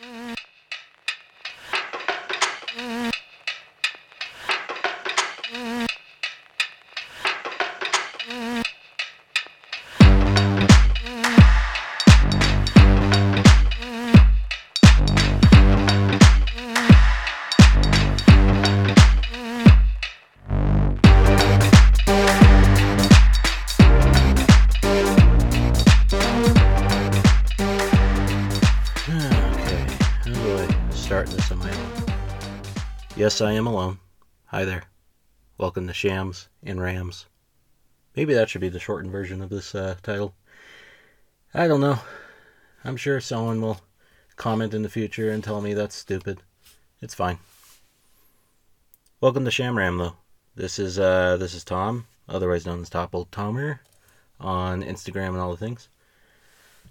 Mm-hmm. Yes, I am alone. Hi there. Welcome to Shams and Rams. Maybe that should be the shortened version of this uh, title. I don't know. I'm sure someone will comment in the future and tell me that's stupid. It's fine. Welcome to Shamram, though. This is uh, this is Tom, otherwise known as Topple Tomer, on Instagram and all the things.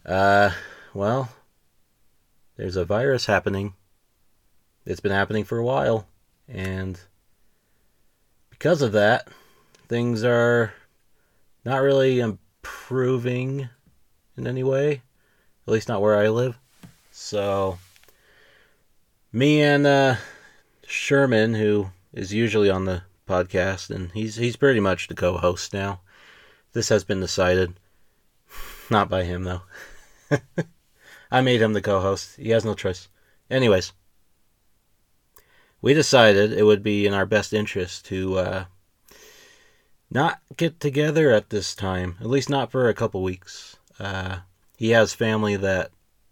Uh, well, there's a virus happening. It's been happening for a while, and because of that, things are not really improving in any way. At least not where I live. So, me and uh, Sherman, who is usually on the podcast, and he's he's pretty much the co-host now. This has been decided, not by him though. I made him the co-host. He has no choice. Anyways, we decided it would be in our best interest to uh, not get together at this time, at least not for a couple weeks. Uh, he has family that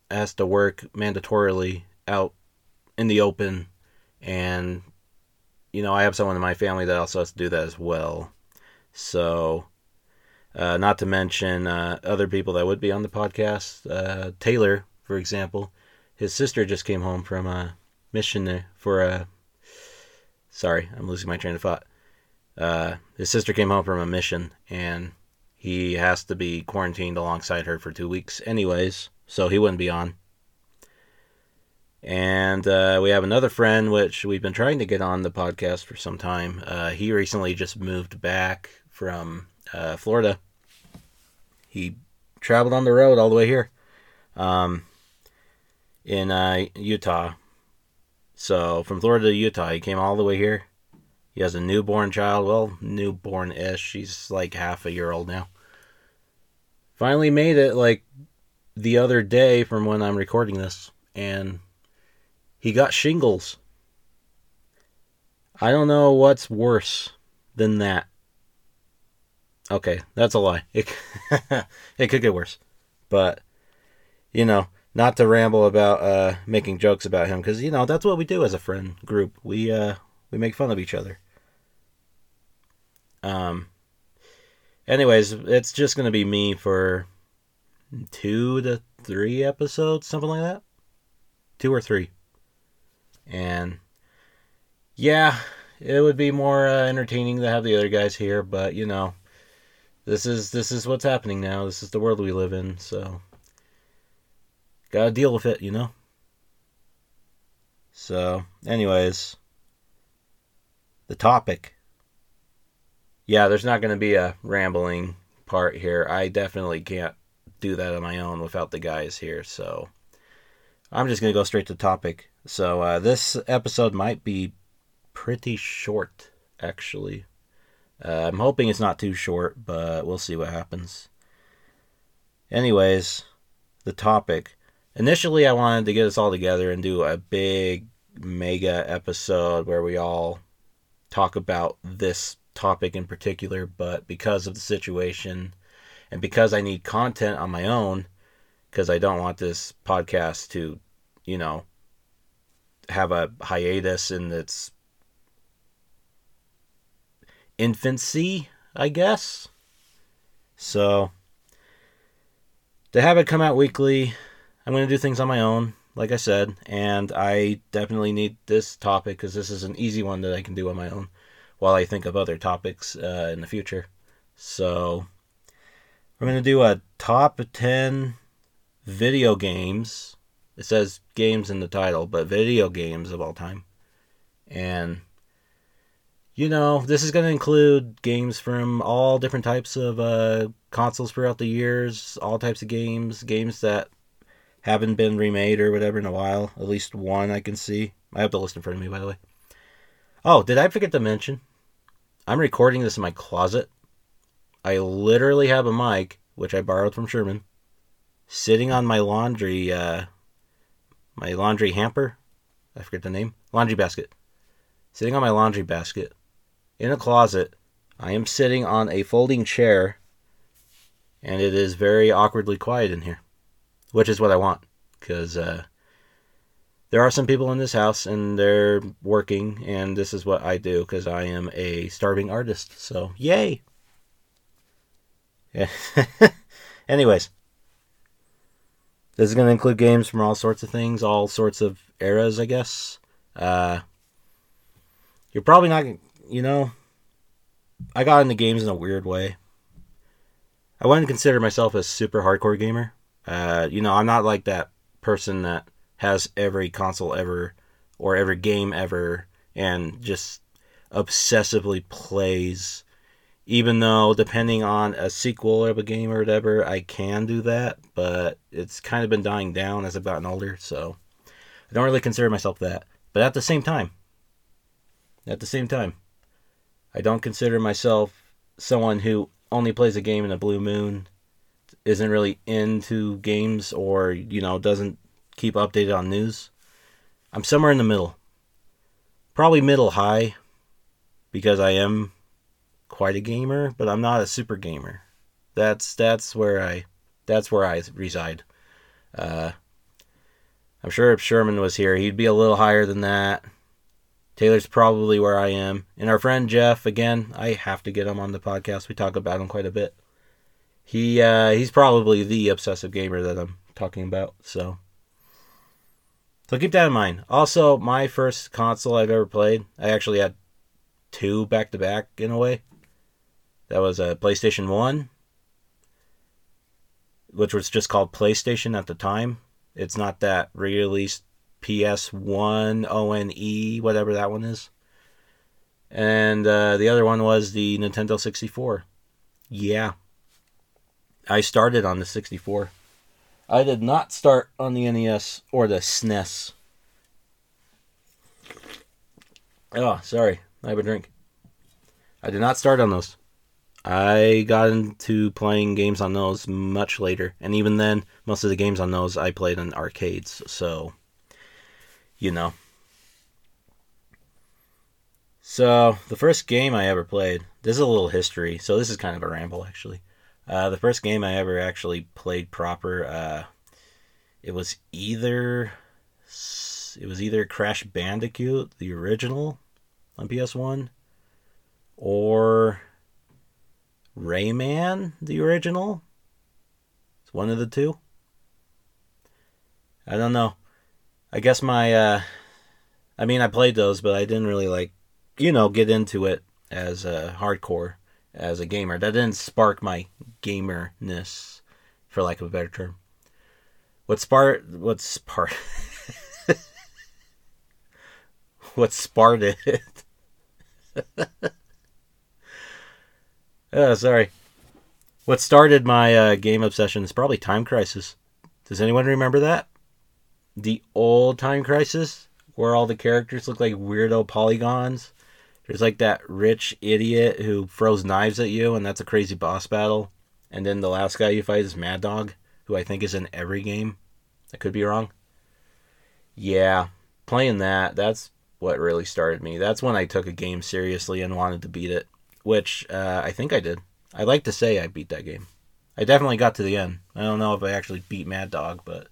has to work mandatorily out in the open, and you know I have someone in my family that also has to do that as well. So, uh, not to mention uh, other people that would be on the podcast. Uh, Taylor, for example, his sister just came home from a mission for a. Sorry, I'm losing my train of thought. Uh, his sister came home from a mission, and he has to be quarantined alongside her for two weeks, anyways, so he wouldn't be on. And uh, we have another friend, which we've been trying to get on the podcast for some time. Uh, he recently just moved back from uh, Florida. He traveled on the road all the way here um, in uh, Utah. So from Florida to Utah, he came all the way here. He has a newborn child. Well, newborn ish. She's like half a year old now. Finally made it like the other day from when I'm recording this. And he got shingles. I don't know what's worse than that. Okay, that's a lie. It, it could get worse. But, you know, not to ramble about uh, making jokes about him, because, you know, that's what we do as a friend group. We, uh, we make fun of each other. Um, anyways, it's just to be me for two to three episodes, something like that. Two or three. And, yeah, it would be more uh, entertaining to have the other guys here, but, you know this is this is what's happening now. This is the world we live in, so gotta deal with it, you know. So, anyways, the topic. Yeah, there's not gonna be a rambling part here. I definitely can't do that on my own without the guys here, so I'm just gonna go straight to the topic. So uh, this episode might be pretty short, actually. Uh, I'm hoping it's not too short, but we'll see what happens. Anyways, the topic. Initially, I wanted to get us all together and do a big, mega episode where we all talk about this topic in particular, but because of the situation and because I need content on my own, because I don't want this podcast to, you know, have a hiatus in its infancy, I guess. So, to have it come out weekly, I'm going to do things on my own, like I said, and I definitely need this topic because this is an easy one that I can do on my own while I think of other topics uh, in the future. So, we're going to do a top 10 video games. It says games in the title, but video games of all time. And you know, this is going to include games from all different types of uh, consoles throughout the years, all types of games, games that haven't been remade or whatever in a while. At least one I can see. I have the list in front of me, by the way. Oh, did I forget to mention? I'm recording this in my closet. I literally have a mic, which I borrowed from Sherman, sitting on my laundry, uh, my laundry hamper. I forget the name. Laundry basket. Sitting on my laundry basket in a closet. I am sitting on a folding chair, and it is very awkwardly quiet in here, which is what I want because uh, there are some people in this house and they're working, and this is what I do because I am a starving artist. So, yay! Yeah. Anyways, this is going to include games from all sorts of things, all sorts of eras, I guess. Uh, you're probably not, you know, I got into games in a weird way. I wouldn't consider myself a super hardcore gamer. Uh, you know, I'm not like that person that has every console ever or every game ever and just obsessively plays. Even though depending on a sequel of a game or whatever i can do that but it's kind of been dying down as i've gotten older so i don't really consider myself that. But at the same time at the same time i don't consider myself someone who only plays a game in a blue moon isn't really into games or you know doesn't keep updated on news. I'm somewhere in the middle. Probably middle high because I am quite a gamer, but I'm not a super gamer. That's that's where I that's where I reside. Uh, I'm sure if Sherman was here, he'd be a little higher than that. Taylor's probably where I am. And our friend Jeff, again, I have to get him on the podcast. We talk about him quite a bit. He uh, he's probably the obsessive gamer that I'm talking about. So so keep that in mind. Also, my first console I've ever played, I actually had two back to back in a way. That was a PlayStation 1, which was just called PlayStation at the time. It's not that released PS1 ONE, whatever that one is. And uh, the other one was the Nintendo 64. Yeah. I started on the 64. I did not start on the NES or the SNES. Oh, ah, sorry. I have a drink. I did not start on those. I got into playing games on those much later. And even then, most of the games on those I played in arcades. So, you know. So, the first game I ever played, this is a little history. So, this is kind of a ramble, actually. Uh, the first game I ever actually played proper, uh, it was either it was either Crash Bandicoot, the original, on PS1, or Rayman, the original. It's one of the two. I don't know. I guess my, uh, I mean, I played those, but I didn't really like, you know, get into it as a hardcore as a gamer. That didn't spark my gamerness, for lack of a better term. What spark? What spark? what sparked it? oh, sorry. What started my uh, game obsession is probably Time Crisis. Does anyone remember that? The old Time Crisis, where all the characters look like weirdo polygons. There's like that rich idiot who throws knives at you, and that's a crazy boss battle. And then the last guy you fight is Mad Dog, who I think is in every game. I could be wrong. Yeah, playing that, that's what really started me. That's when I took a game seriously and wanted to beat it, which uh, I think I did. I like to say I beat that game. I definitely got to the end. I don't know if I actually beat Mad Dog, but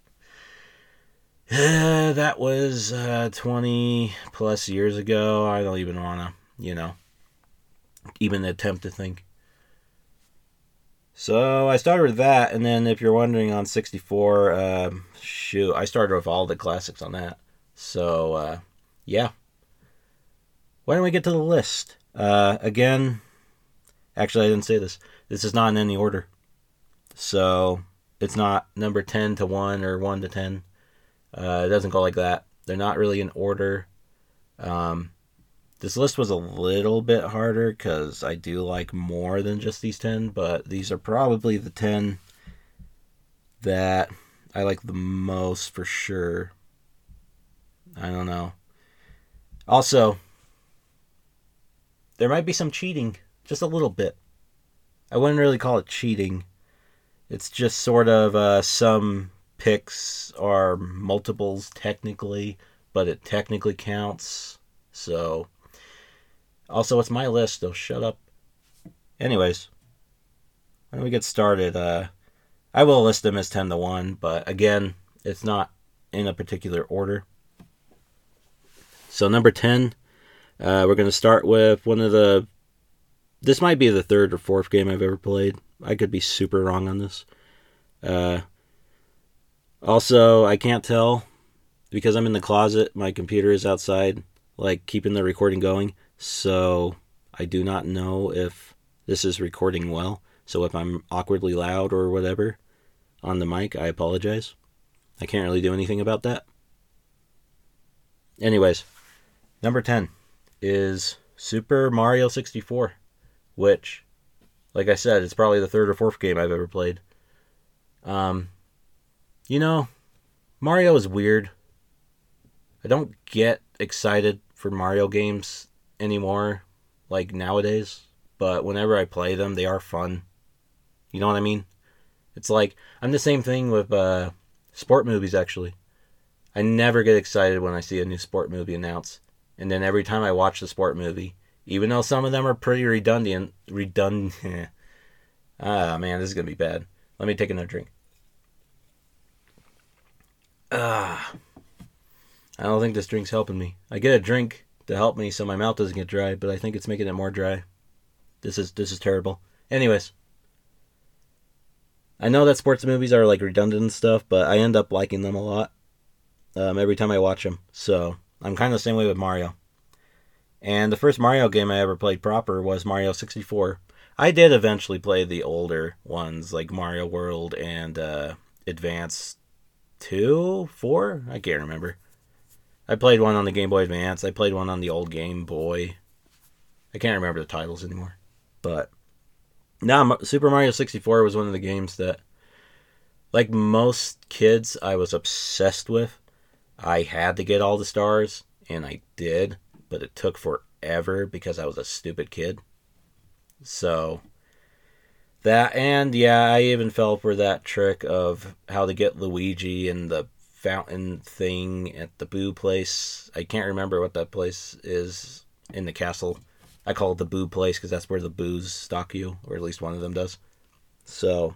that was uh, 20 plus years ago. I don't even want to you know, even attempt to think. So I started with that, and then if you're wondering on 64, um, shoot, I started with all the classics on that. So uh, yeah. Why don't we get to the list? Uh, again, actually, I didn't say this. This is not in any order. So it's not number 10 to 1 or 1 to 10. Uh, it doesn't go like that. They're not really in order. Um, this list was a little bit harder because I do like more than just these 10, but these are probably the 10 that I like the most for sure. I don't know. Also, there might be some cheating, just a little bit. I wouldn't really call it cheating. It's just sort of uh, some picks are multiples technically, but it technically counts. So, also, it's my list, so shut up. Anyways, when we get started, uh, I will list them as 10 to 1, but again, it's not in a particular order. So, number 10, uh, we're going to start with one of the. This might be the third or fourth game I've ever played. I could be super wrong on this. Uh, also, I can't tell because I'm in the closet. My computer is outside, like keeping the recording going. So I do not know if this is recording well. So if I'm awkwardly loud or whatever on the mic, I apologize. I can't really do anything about that. Anyways, number 10 is Super Mario 64, which, like I said, it's probably the third or fourth game I've ever played. Um, you know, Mario is weird. I don't get excited for Mario games anymore, like nowadays, but whenever I play them, they are fun. You know what I mean? It's like, I'm the same thing with uh, sport movies, actually. I never get excited when I see a new sport movie announced. And then every time I watch the sport movie, even though some of them are pretty redundant, redundant. ah, man, this is to be bad. Let me take another drink. Ah. I don't think this drink's helping me. I get a drink to help me so my mouth doesn't get dry, but I think it's making it more dry. This is this is terrible. Anyways, I know that sports movies are like redundant and stuff, but I end up liking them a lot um, every time I watch them. So I'm kind of the same way with Mario. And the first Mario game I ever played proper was Mario 64. I did eventually play the older ones like Mario World and uh, Advance 2, 4? I can't remember. I played one on the Game Boy Advance. I played one on the old Game Boy. I can't remember the titles anymore. But now Super Mario 64 was one of the games that like most kids I was obsessed with. I had to get all the stars and I did, but it took forever because I was a stupid kid. So that and yeah, I even fell for that trick of how to get Luigi and the fountain thing at the Boo place. I can't remember what that place is in the castle. I call it the Boo place because that's where the Boos stalk you, or at least one of them does. So,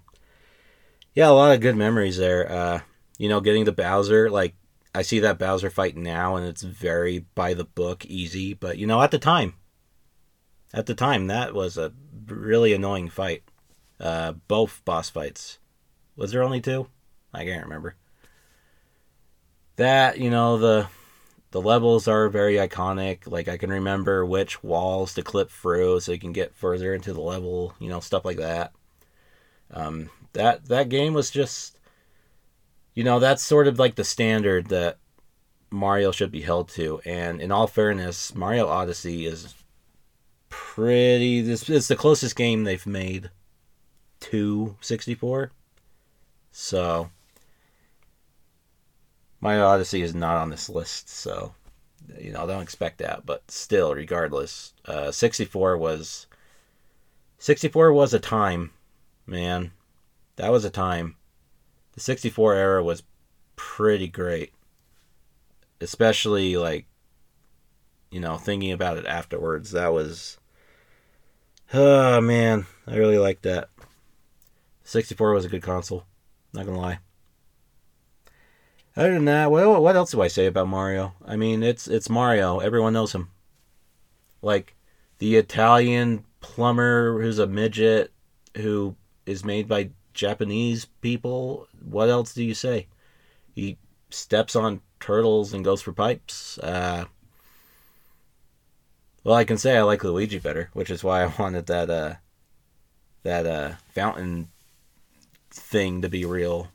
yeah, a lot of good memories there. Uh, you know, getting the Bowser, like, I see that Bowser fight now, and it's very by the book, easy. But, you know, at the time, at the time, that was a really annoying fight. Uh, both boss fights. Was there only two? I can't remember that you know the the levels are very iconic. Like I can remember which walls to clip through so you can get further into the level. You know stuff like that. Um, that that game was just, you know, that's sort of like the standard that Mario should be held to. And in all fairness, Mario Odyssey is pretty. This is the closest game they've made to 64. So my Odyssey is not on this list, so you know, don't expect that. But still, regardless, uh, 64 was 64 was a time, man. That was a time. The 64 era was pretty great, especially like you know thinking about it afterwards. That was, oh man, I really liked that. 64 was a good console. Not gonna lie. Other than that, well, what else do I say about Mario? I mean, it's it's Mario. Everyone knows him. Like the Italian plumber who's a midget who is made by Japanese people. What else do you say? He steps on turtles and goes for pipes. Uh, well, I can say I like Luigi better, which is why I wanted that uh, that uh, fountain thing to be real.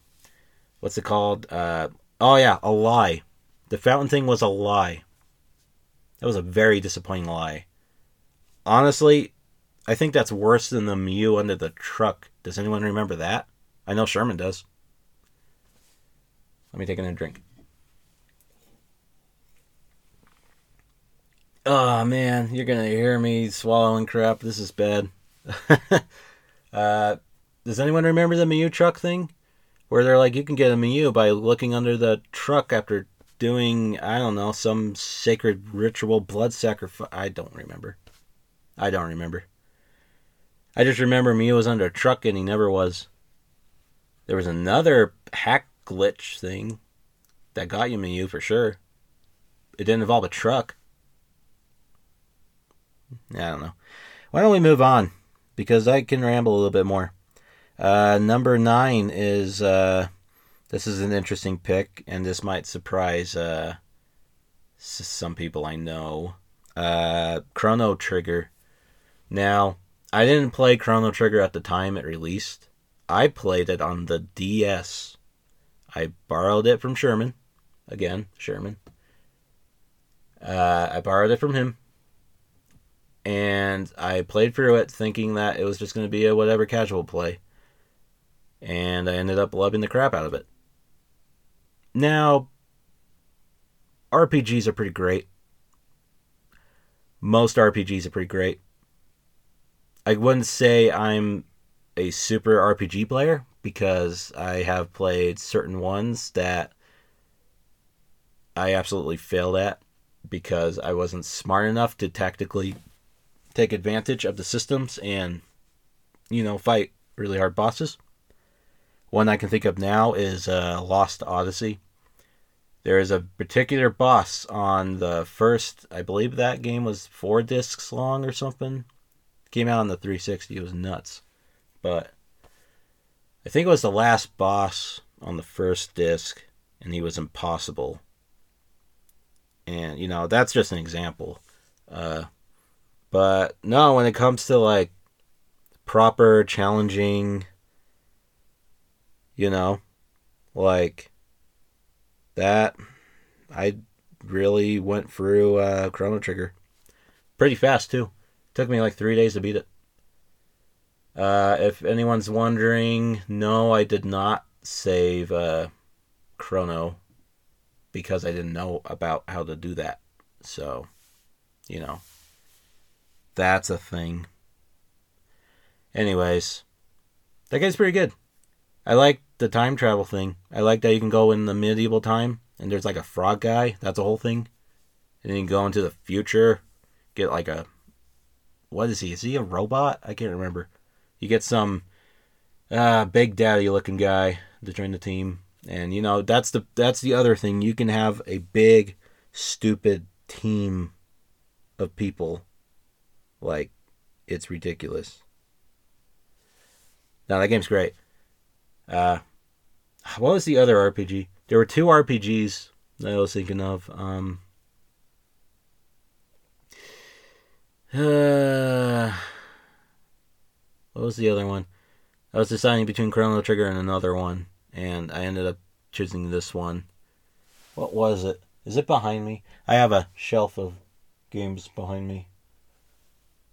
What's it called? Uh, Oh yeah, a lie. The fountain thing was a lie. That was a very disappointing lie. Honestly, I think that's worse than the Mew under the truck. Does anyone remember that? I know Sherman does. Let me take another drink. Oh man, you're gonna hear me swallowing crap. This is bad. uh, does anyone remember the Mew truck thing? Where they're like, you can get a Mew by looking under the truck after doing, I don't know, some sacred ritual blood sacrifice. I don't remember. I don't remember. I just remember Mew was under a truck and he never was. There was another hack glitch thing that got you Mew for sure. It didn't involve a truck. I don't know. Why don't we move on? Because I can ramble a little bit more. Uh, number nine is uh, this is an interesting pick, and this might surprise uh, some people I know. Uh, Chrono Trigger. Now, I didn't play Chrono Trigger at the time it released. I played it on the DS. I borrowed it from Sherman. Again, Sherman. Uh, I borrowed it from him. And I played through it thinking that it was just going to be a whatever casual play. And I ended up loving the crap out of it. Now, RPGs are pretty great. Most RPGs are pretty great. I wouldn't say I'm a super RPG player because I have played certain ones that I absolutely failed at because I wasn't smart enough to tactically take advantage of the systems and, you know, fight really hard bosses. One I can think of now is uh, Lost Odyssey. There is a particular boss on the first, I believe that game was four discs long or something. Came out on the 360. It was nuts. But I think it was the last boss on the first disc, and he was impossible. And, you know, that's just an example. Uh, but no, when it comes to like proper, challenging, you know, like that, I really went through uh, Chrono Trigger pretty fast too. Took me like three days to beat it. Uh, if anyone's wondering, no, I did not save uh, Chrono because I didn't know about how to do that. So, you know, that's a thing. Anyways, that guy's pretty good. I like the time travel thing. I like that you can go in the medieval time and there's like a frog guy. That's a whole thing. And then you go into the future, get like a what is he? Is he a robot? I can't remember. You get some uh, big daddy looking guy to join the team, and you know that's the that's the other thing. You can have a big, stupid team of people, like it's ridiculous. Now that game's great. Uh, what was the other RPG? There were two RPGs that I was thinking of. Um, Uh, what was the other one? I was deciding between Chrono Trigger and another one, and I ended up choosing this one. What was it? Is it behind me? I have a shelf of games behind me.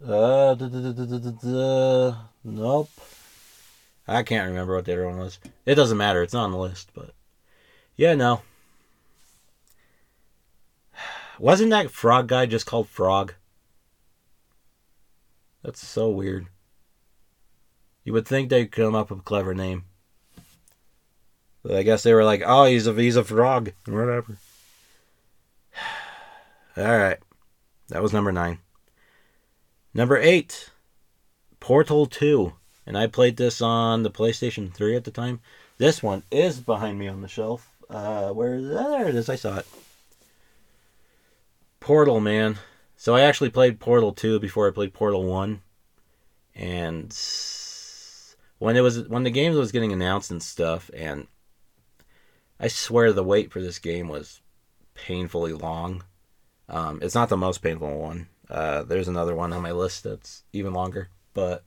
Uh, nope. I can't remember what the other one was. It doesn't matter. It's not on the list, but yeah, no. Wasn't that frog guy just called Frog? That's so weird. You would think they'd come up with a clever name. But I guess they were like, oh, he's a, he's a frog. Whatever. Alright. That was number nine. Number eight. Portal 2. And I played this on the PlayStation 3 at the time. This one is behind me on the shelf. Uh, where is it? There it is. I saw it. Portal, man. So I actually played Portal 2 before I played Portal 1. And when it was when the game was getting announced and stuff and I swear the wait for this game was painfully long. Um, it's not the most painful one. Uh, there's another one on my list that's even longer, but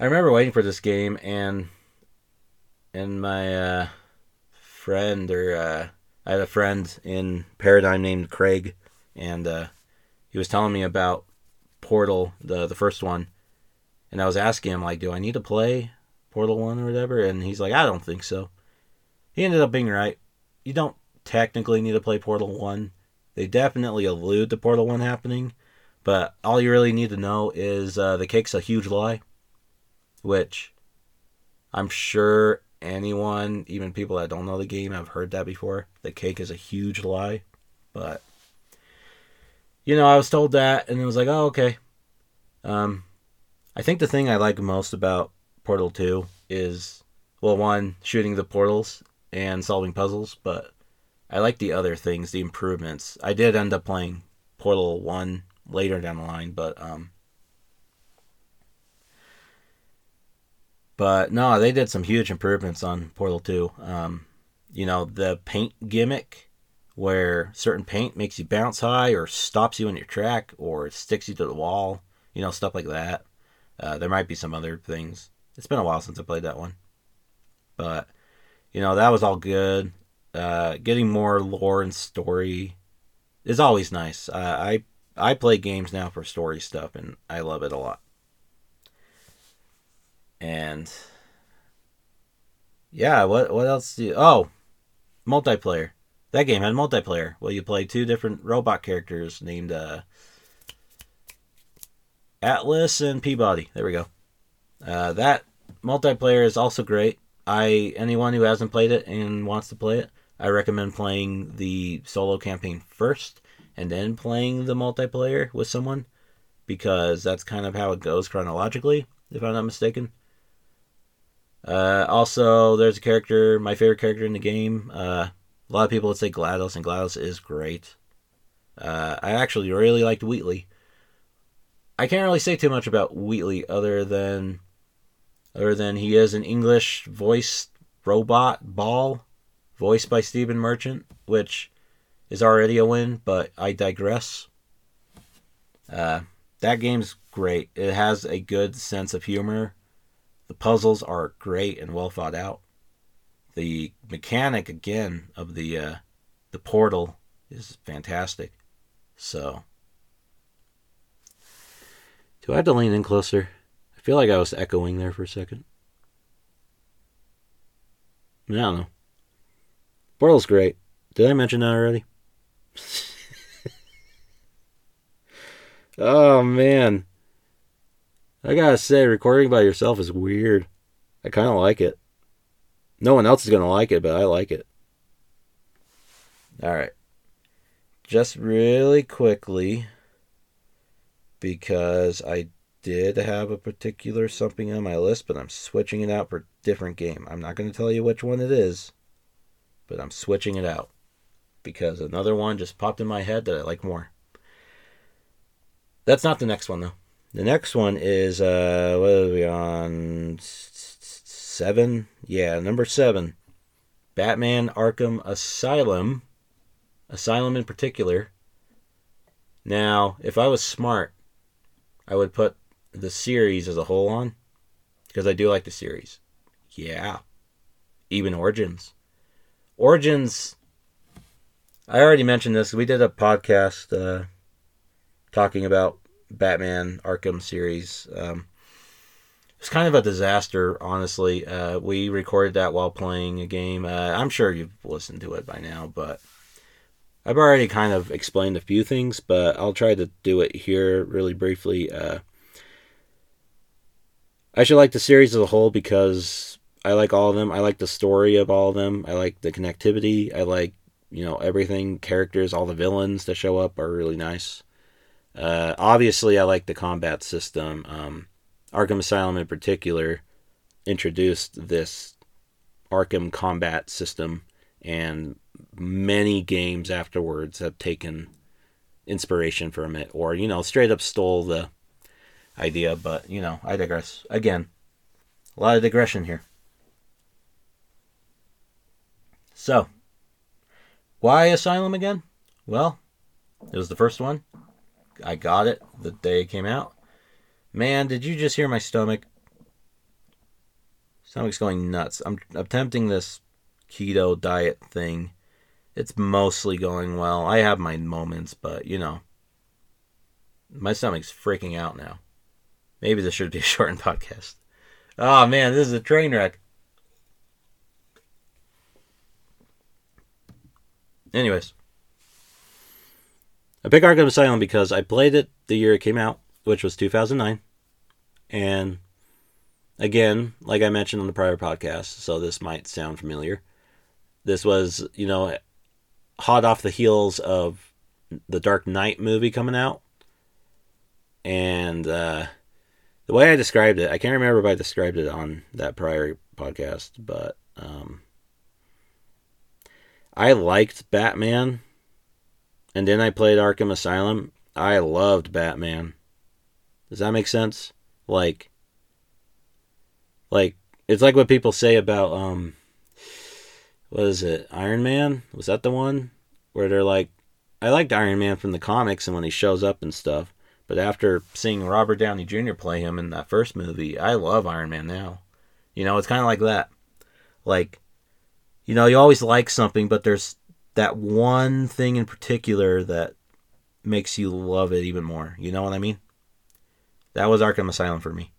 I remember waiting for this game and and my uh, friend or uh, I had a friend in Paradigm named Craig and uh, he was telling me about Portal, the the first one, and I was asking him like, "Do I need to play Portal One or whatever?" And he's like, "I don't think so." he ended up being right. You don't technically need to play Portal 1. They definitely allude to Portal 1 happening, but all you really need to know is uh, the cake's a huge lie, which I'm sure anyone, even people that don't know the game, have heard that before. The cake is a huge lie, but you know, I was told that, and it was like, oh, okay. Um, I think the thing I like most about Portal 2 is, well, one, shooting the portals and solving puzzles, but I like the other things, the improvements. I did end up playing Portal 1 later down the line, but, um, but no, they did some huge improvements on Portal 2. Um, you know, the paint gimmick where certain paint makes you bounce high or stops you in your track or sticks you to the wall, you know, stuff like that. Uh, there might be some other things. It's been a while since I played that one. But, you know, that was all good. Uh, getting more lore and story is always nice. Uh, I I play games now for story stuff, and I love it a lot. And yeah, what what else do you, oh multiplayer? That game had multiplayer. Well, you play two different robot characters named uh, Atlas and P-body. There we go. Uh, that multiplayer is also great. I anyone who hasn't played it and wants to play it, I recommend playing the solo campaign first and then playing the multiplayer with someone because that's kind of how it goes chronologically, if I'm not mistaken. Uh, also, there's a character, my favorite character in the game, uh, a lot of people would say GLaDOS, and GLaDOS is great. Uh, I actually really liked Wheatley. I can't really say too much about Wheatley other than other than he is an English voiced robot ball voiced by Stephen Merchant, which is already a win, but I digress. Uh, that game's great. It has a good sense of humor. The puzzles are great and well thought out the mechanic again of the uh, the portal is fantastic. So, do I have to lean in closer? I feel like I was echoing there for a second. I don't know. Portal's great. Did I mention that already? oh man. I gotta say, recording by yourself is weird. I kind of like it. No one else is to like it, but I like it. All right. Just really quickly, because I did have a particular something on my list, but I'm switching it out for a different game. I'm not going to tell you which one it is, but I'm switching it out because another one just popped in my head that I like more. That's not the next one though. The next one is uh what are we on seven. Yeah, number seven. Batman Arkham Asylum. Asylum in particular. Now, if I was smart, I would put the series as a whole on. Because I do like the series. Yeah. Even Origins. Origins. I already mentioned this. We did a podcast uh, talking about Batman Arkham series. Um, it's kind of a disaster, honestly. Uh, we recorded that while playing a game. Uh, I'm sure you've listened to it by now, but I've already kind of explained a few things, but I'll try to do it here really briefly. Uh, I should like the series as a whole because I like all of them. I like the story of all of them. I like the connectivity. I like, you know, everything, characters, all the villains that show up are really nice. Uh, obviously, I like the combat system. Um, Arkham Asylum in particular introduced this Arkham combat system, and many games afterwards have taken inspiration from it, or you know, straight up stole the idea. But you know, I digress. Again, a lot of digression here. So, why Asylum again? Well, it was the first one. I got it the day it came out. Man, did you just hear my stomach? Stomach's going nuts. I'm attempting this keto diet thing. It's mostly going well. I have my moments, but you know, my stomach's freaking out now. Maybe this should be a shortened podcast. Oh man, this is a train wreck. Anyways, I pick Arkham Asylum because I played it the year it came out, which was 2009. And again, like I mentioned on the prior podcast, so this might sound familiar. This was, you know, hot off the heels of the Dark Knight movie coming out. And uh, the way I described it, I can't remember if I described it on that prior podcast, but um, I liked Batman. And then I played Arkham Asylum. I loved Batman. Does that make sense? Like, like it's like what people say about um, what is it? Iron Man? Was that the one where they're like, I liked Iron Man from the comics and when he shows up and stuff, but after seeing Robert Downey Jr. play him in that first movie, I love Iron Man now. You know, it's kind of like that. Like, you know, you always like something, but there's that one thing in particular that makes you love it even more. You know what I mean? That was Arkham Asylum for me.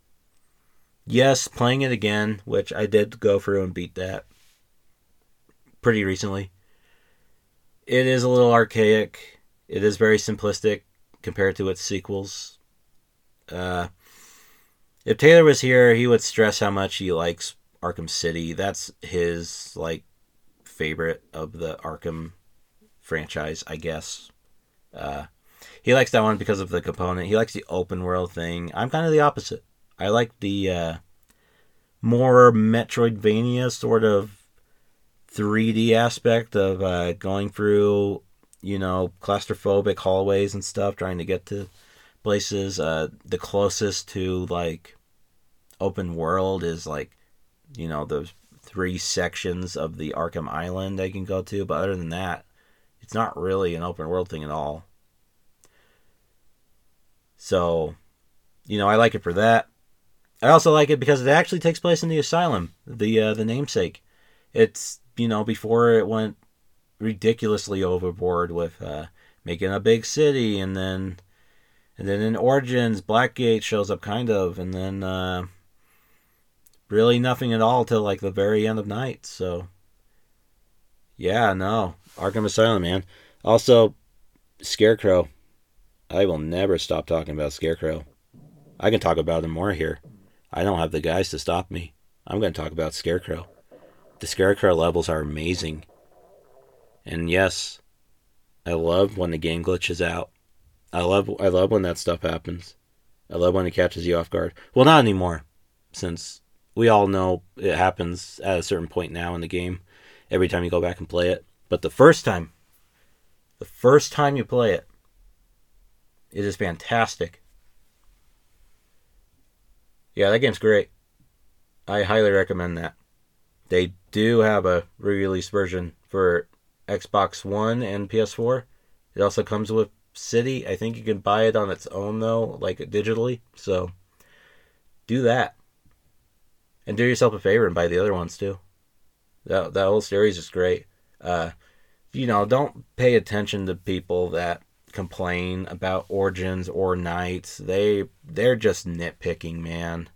Yes, playing it again, which I did go through and beat that pretty recently. It is a little archaic. It is very simplistic compared to its sequels. Uh, if Taylor was here, he would stress how much he likes Arkham City. That's his like favorite of the Arkham franchise, I guess. Uh, he likes that one because of the component. He likes the open world thing. I'm kind of the opposite. I like the uh, more Metroidvania sort of 3D aspect of uh, going through, you know, claustrophobic hallways and stuff, trying to get to places. Uh, the closest to like open world is like, you know, those three sections of the Arkham Island I can go to. But other than that, it's not really an open world thing at all. So, you know, I like it for that. I also like it because it actually takes place in the asylum, the uh, the namesake. It's you know before it went ridiculously overboard with uh, making a big city, and then and then in Origins, Blackgate shows up kind of, and then uh, really nothing at all till like the very end of night. So yeah, no, Arkham Asylum, man. Also, Scarecrow. I will never stop talking about Scarecrow. I can talk about him more here. I don't have the guys to stop me. I'm going to talk about Scarecrow. The Scarecrow levels are amazing. And yes, I love when the game glitches out. I love I love when that stuff happens. I love when it catches you off guard. Well, not anymore, since we all know it happens at a certain point now in the game. Every time you go back and play it, but the first time, the first time you play it, it is fantastic. Yeah, that game's great. I highly recommend that. They do have a re-release version for Xbox One and PS4. It also comes with City. I think you can buy it on its own though, like digitally. So do that. And do yourself a favor and buy the other ones too. That that whole series is great. Uh, you know, don't pay attention to people that complain about Origins or Knights. They they're just nitpicking, man.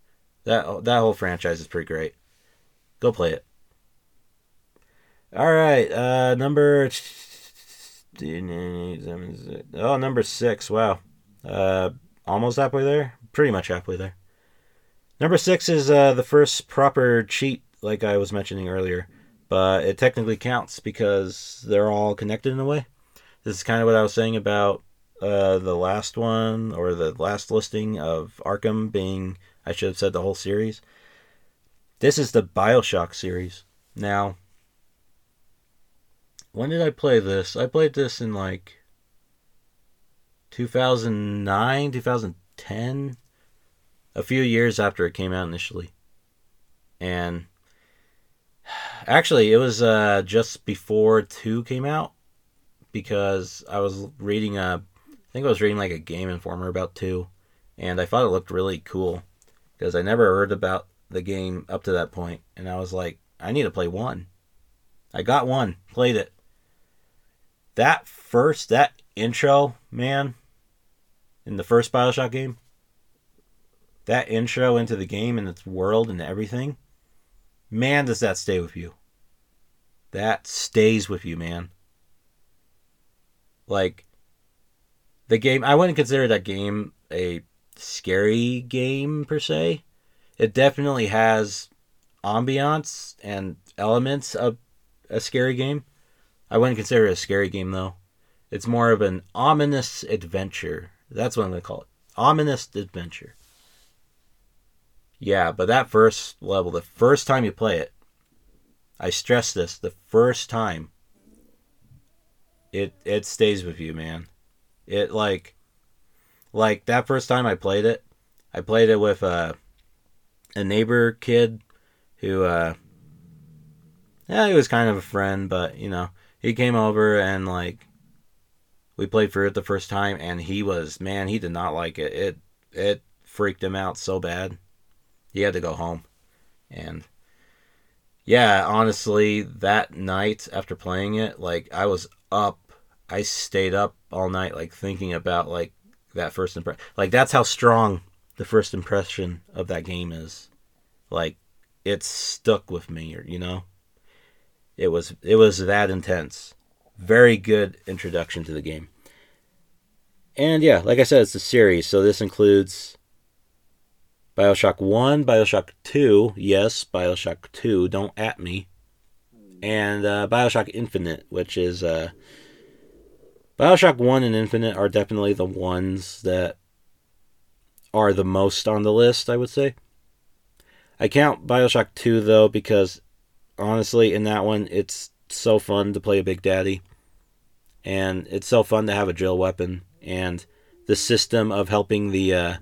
That that whole franchise is pretty great. Go play it. All right, uh, number oh number six. Wow, uh, almost halfway there. Pretty much halfway there. Number six is uh, the first proper cheat, like I was mentioning earlier, but it technically counts because they're all connected in a way. This is kind of what I was saying about uh, the last one or the last listing of Arkham being, I should have said the whole series. This is the Bioshock series. Now, when did I play this? I played this in like 2009, 2010, a few years after it came out initially. And actually, it was uh, just before 2 came out because I was reading a, I think I was reading like a Game Informer about two, and I thought it looked really cool because I never heard about the game up to that point, and I was like, I need to play one. I got one, played it. That first, that intro, man, in the first Bioshock game, that intro into the game and its world and everything, man, does that stay with you. That stays with you, man. Like the game, I wouldn't consider that game a scary game per se. It definitely has ambiance and elements of a scary game. I wouldn't consider it a scary game though. It's more of an ominous adventure. That's what I'm gonna call it. Ominous adventure. Yeah, but that first level, the first time you play it, I stress this, the first time it it stays with you, man. It like like that first time I played it, I played it with a a neighbor kid who uh yeah, he was kind of a friend, but you know, he came over and like we played for it the first time and he was man, he did not like it. It it freaked him out so bad. He had to go home. And yeah, honestly, that night after playing it, like I was up I stayed up all night like thinking about like that first impression. Like that's how strong the first impression of that game is. Like it stuck with me, you know. It was it was that intense. Very good introduction to the game. And yeah, like I said, it's a series, so this includes Bioshock 1, Bioshock 2, yes, Bioshock 2, don't at me, and uh, Bioshock Infinite, which is uh, Bioshock 1 and Infinite are definitely the ones that are the most on the list, I would say. I count Bioshock 2 though because honestly, in that one, it's so fun to play a Big Daddy. And it's so fun to have a drill weapon. And the system of helping the. Uh,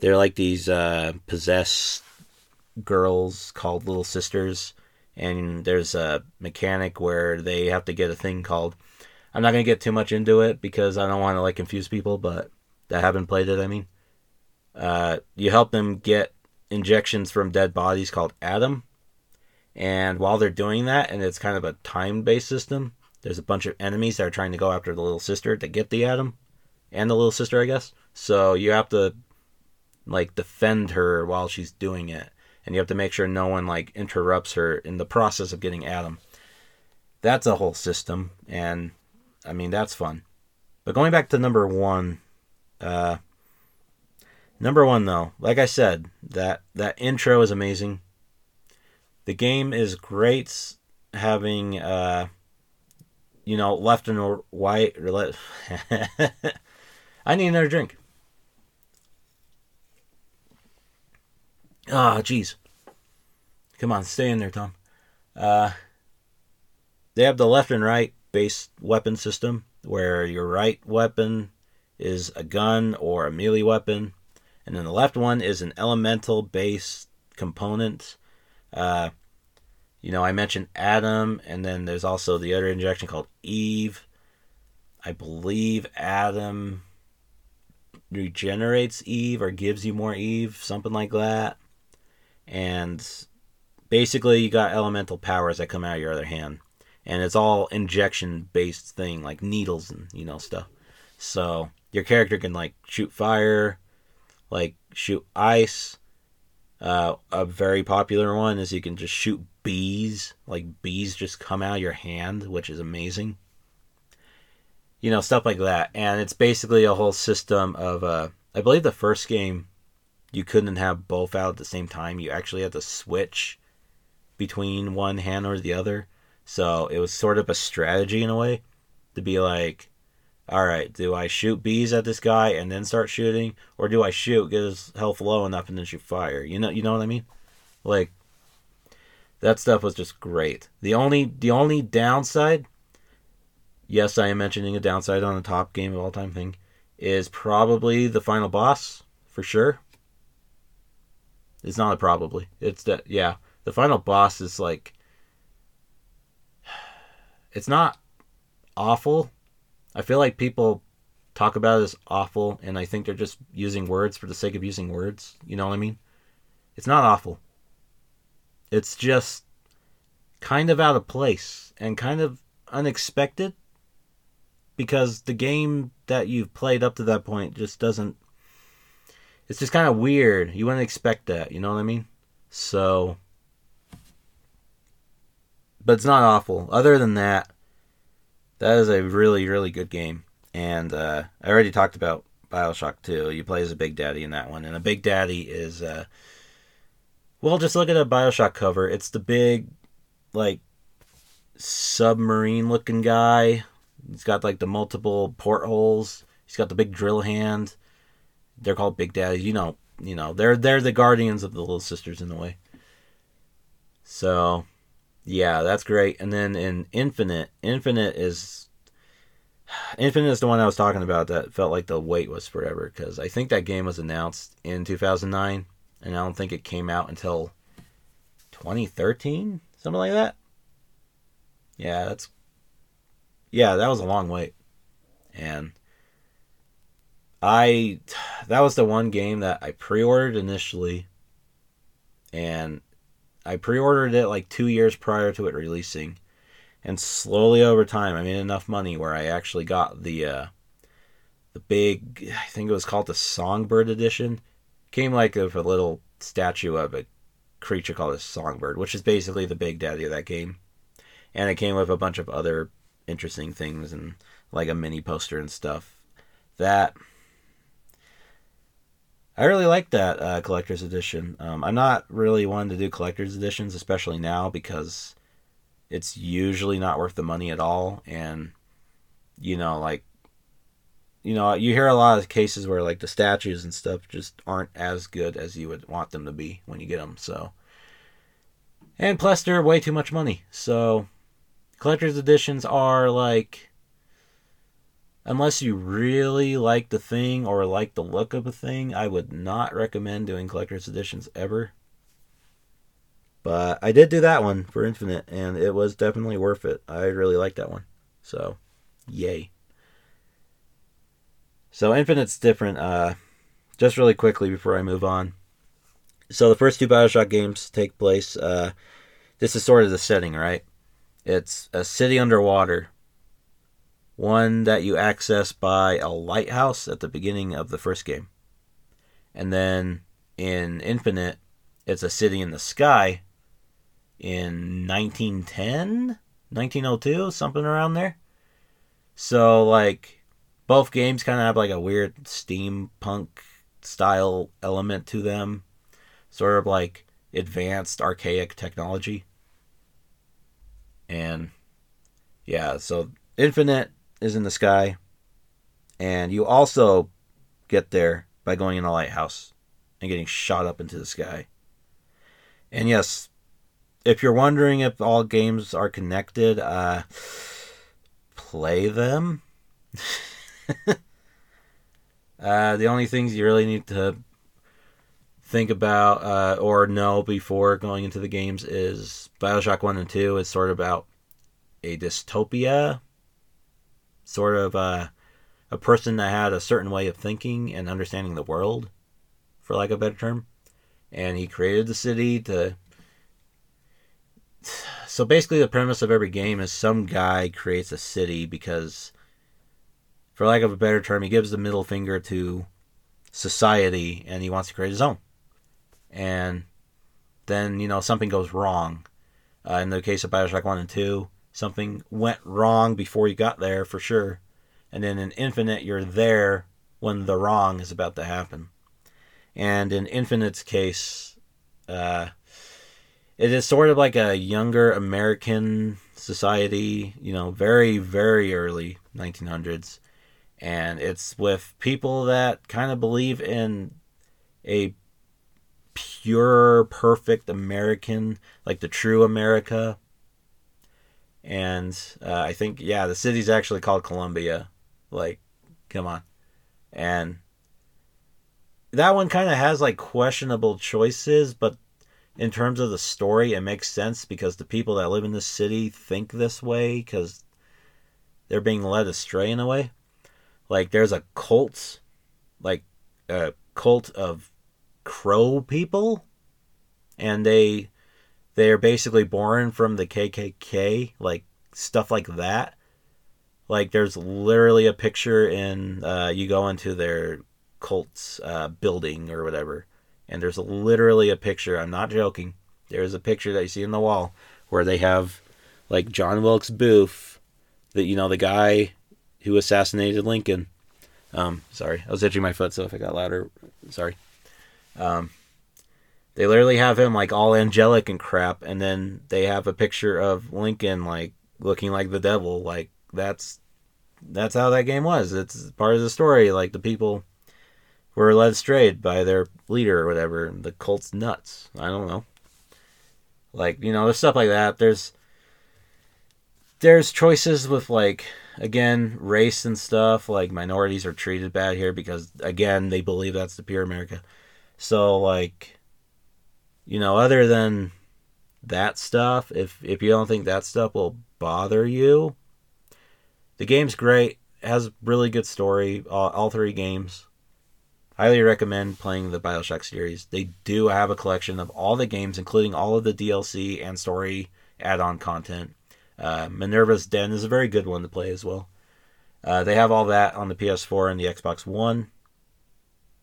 they're like these uh, possessed girls called Little Sisters. And there's a mechanic where they have to get a thing called I'm not gonna get too much into it because I don't want to like confuse people, but that haven't played it. I mean, uh, you help them get injections from dead bodies called Adam, and while they're doing that, and it's kind of a time-based system, there's a bunch of enemies that are trying to go after the little sister to get the Adam, and the little sister, I guess. So you have to like defend her while she's doing it, and you have to make sure no one like interrupts her in the process of getting Adam. That's a whole system, and I mean, that's fun. But going back to number one, uh, number one though, like I said, that that intro is amazing. The game is great, having uh, you know, left and right. I need another drink. Ah, oh, jeez. Come on, stay in there, Tom. Uh, they have the left and right based weapon system where your right weapon is a gun or a melee weapon, and then the left one is an elemental based component. Uh, you know, I mentioned Adam, and then there's also the other injection called Eve. I believe Adam regenerates Eve or gives you more Eve, something like that. And basically, you got elemental powers that come out of your other hand. And it's all injection based thing like needles and you know stuff. So your character can like shoot fire like shoot ice. Uh, a very popular one is you can just shoot bees. Like bees just come out of your hand which is amazing. You know stuff like that. And it's basically a whole system of uh, i believe the first game you couldn't have both out at the same time you actually had to switch between one hand or the other so it was sort of a strategy in a way to be like, all right, do I shoot bees at this guy and then start shooting, or do I shoot, get his health low enough, and then shoot fire? You know, you know what I mean? Like that stuff was just great. The only the only downside, yes, I am mentioning a downside on the top game of all time thing, is probably the final boss for sure. It's not a probably. It's that yeah, the final boss is like it's not awful. I feel like people talk about it as awful, and I think they're just using words for the sake of using words. You know what I mean? It's not awful. It's just kind of out of place and kind of unexpected because the game that you've played up to that point just doesn't. It's just kind of weird. You wouldn't expect that. You know what I mean? So but it's not awful. Other than that, that is a really really good game, and uh, I already talked about Bioshock 2. You play as a Big Daddy in that one, and a Big Daddy is, uh, well, just look at a Bioshock cover. It's the big, like, submarine looking guy. He's got like the multiple portholes. He's got the big drill hand. They're called Big Daddies. You know, you know, they're they're the guardians of the little sisters in a way. So, yeah, that's great. And then in Infinite, Infinite is Infinite is the one I was talking about that felt like the wait was forever because I think that game was announced in 2009 and I don't think it came out until 2013, something like that. Yeah, that's yeah, that was a long wait. And I that was the one game that I pre-ordered initially and I pre-ordered it like 2 years prior to it releasing and slowly over time I made enough money where I actually got the uh the big I think it was called the Songbird edition. Came like with a little statue of a creature called a songbird, which is basically the big daddy of that game. And it came with a bunch of other interesting things and like a mini poster and stuff. That I really like that uh, collector's edition. Um, I'm not really one to do collector's editions, especially now because it's usually not worth the money at all. And you know, like you know, you hear a lot of cases where like the statues and stuff just aren't as good as you would want them to be when you get them. So, and plus they're way too much money. So, collector's editions are like, unless you really like the thing or like the look of a thing, I would not recommend doing collector's editions ever. But I did do that one for Infinite, and it was definitely worth it. I really like that one. So, yay. So Infinite's different. Uh, just really quickly before I move on. So the first two Bioshock games take place. Uh, this is sort of the setting, right? It's a city underwater. One that you access by a lighthouse at the beginning of the first game. And then in Infinite, it's a city in the sky in 1910, 1902, something around there. So, like, both games kind of have like a weird steampunk style element to them, sort of like advanced archaic technology. And yeah, so Infinite is in the sky, and you also get there by going in a lighthouse and getting shot up into the sky. And yes, if you're wondering if all games are connected, uh, play them. uh, the only things you really need to think about uh, or know before going into the games is Bioshock 1 and 2 is sort of about a dystopia, sort of uh, a person that had a certain way of thinking and understanding the world, for lack of a better term. And he created the city to. So basically, the premise of every game is some guy creates a city because for lack of a better term, he gives the middle finger to society and he wants to create his own. And then, you know, something goes wrong. Uh, in the case of Bioshock 1 and 2, something went wrong before you got there for sure. And then in Infinite, you're there when the wrong is about to happen. And in Infinite's case, uh, it is sort of like a younger American society, you know, very, very early 1900s and it's with people that kind of believe in a pure, perfect American, like the true America. And uh, I think, yeah, the city's actually called Columbia. Like, come on. And that one kind of has like questionable choices, but in terms of the story, it makes sense because the people that live in this city think this way because they're being led astray in a way like there's a cult like a cult of crow people and they they're basically born from the KKK like stuff like that like there's literally a picture in uh, you go into their cult's uh, building or whatever and there's literally a picture i'm not joking there's a picture that you see in the wall where they have like john wilkes booth that you know the guy who assassinated Lincoln. Um, sorry, I was itching my foot, so if it got louder, sorry. Um, they literally have him like all angelic and crap, and then they have a picture of Lincoln like looking like the devil. Like that's that's how that game was. It's part of the story. Like the people were led astray by their leader or whatever. The cult's nuts. I don't know. Like you know, there's stuff like that. There's there's choices with like again race and stuff. Like minorities are treated bad here because again they believe that's the pure America. So like, you know, other than that stuff, if if you don't think that stuff will bother you, the game's great. Has really good story. All, all three games. Highly recommend playing the Bioshock series. They do have a collection of all the games, including all of the DLC and story add-on content. Uh, Minerva's Den is a very good one to play as well. Uh, they have all that on the PS4 and the Xbox One.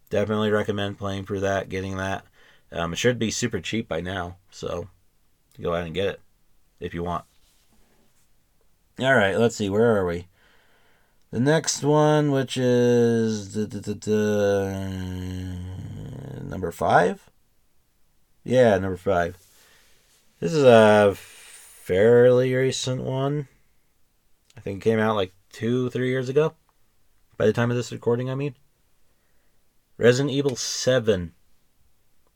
Definitely recommend playing for that, getting that. Um, it should be super cheap by now, so go ahead and get it if you want. All right, let's see. Where are we? The next one, which is number five. Yeah, number five. This is a fairly recent one. I think it came out like two, three years ago. By the time of this recording, I mean. Resident Evil 7.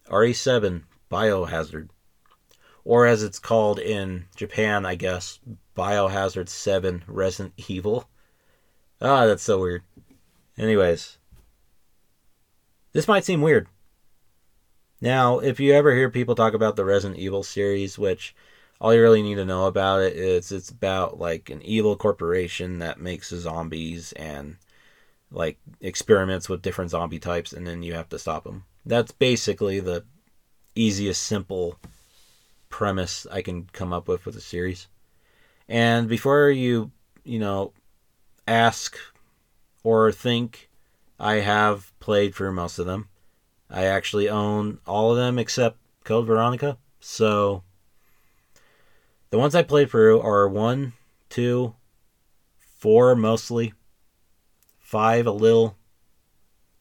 RE7 Biohazard. Or as it's called in Japan, I guess, Biohazard 7 Resident Evil. Ah, that's so weird. Anyways, this might seem weird. Now, if you ever hear people talk about the Resident Evil series, which all you really need to know about it is it's about like an evil corporation that makes zombies and like experiments with different zombie types and then you have to stop them. That's basically the easiest simple premise I can come up with with the series. And before you, you know, ask or think I have played through most of them. I actually own all of them except Code Veronica. So the ones I played through are one, two, four mostly, five a little,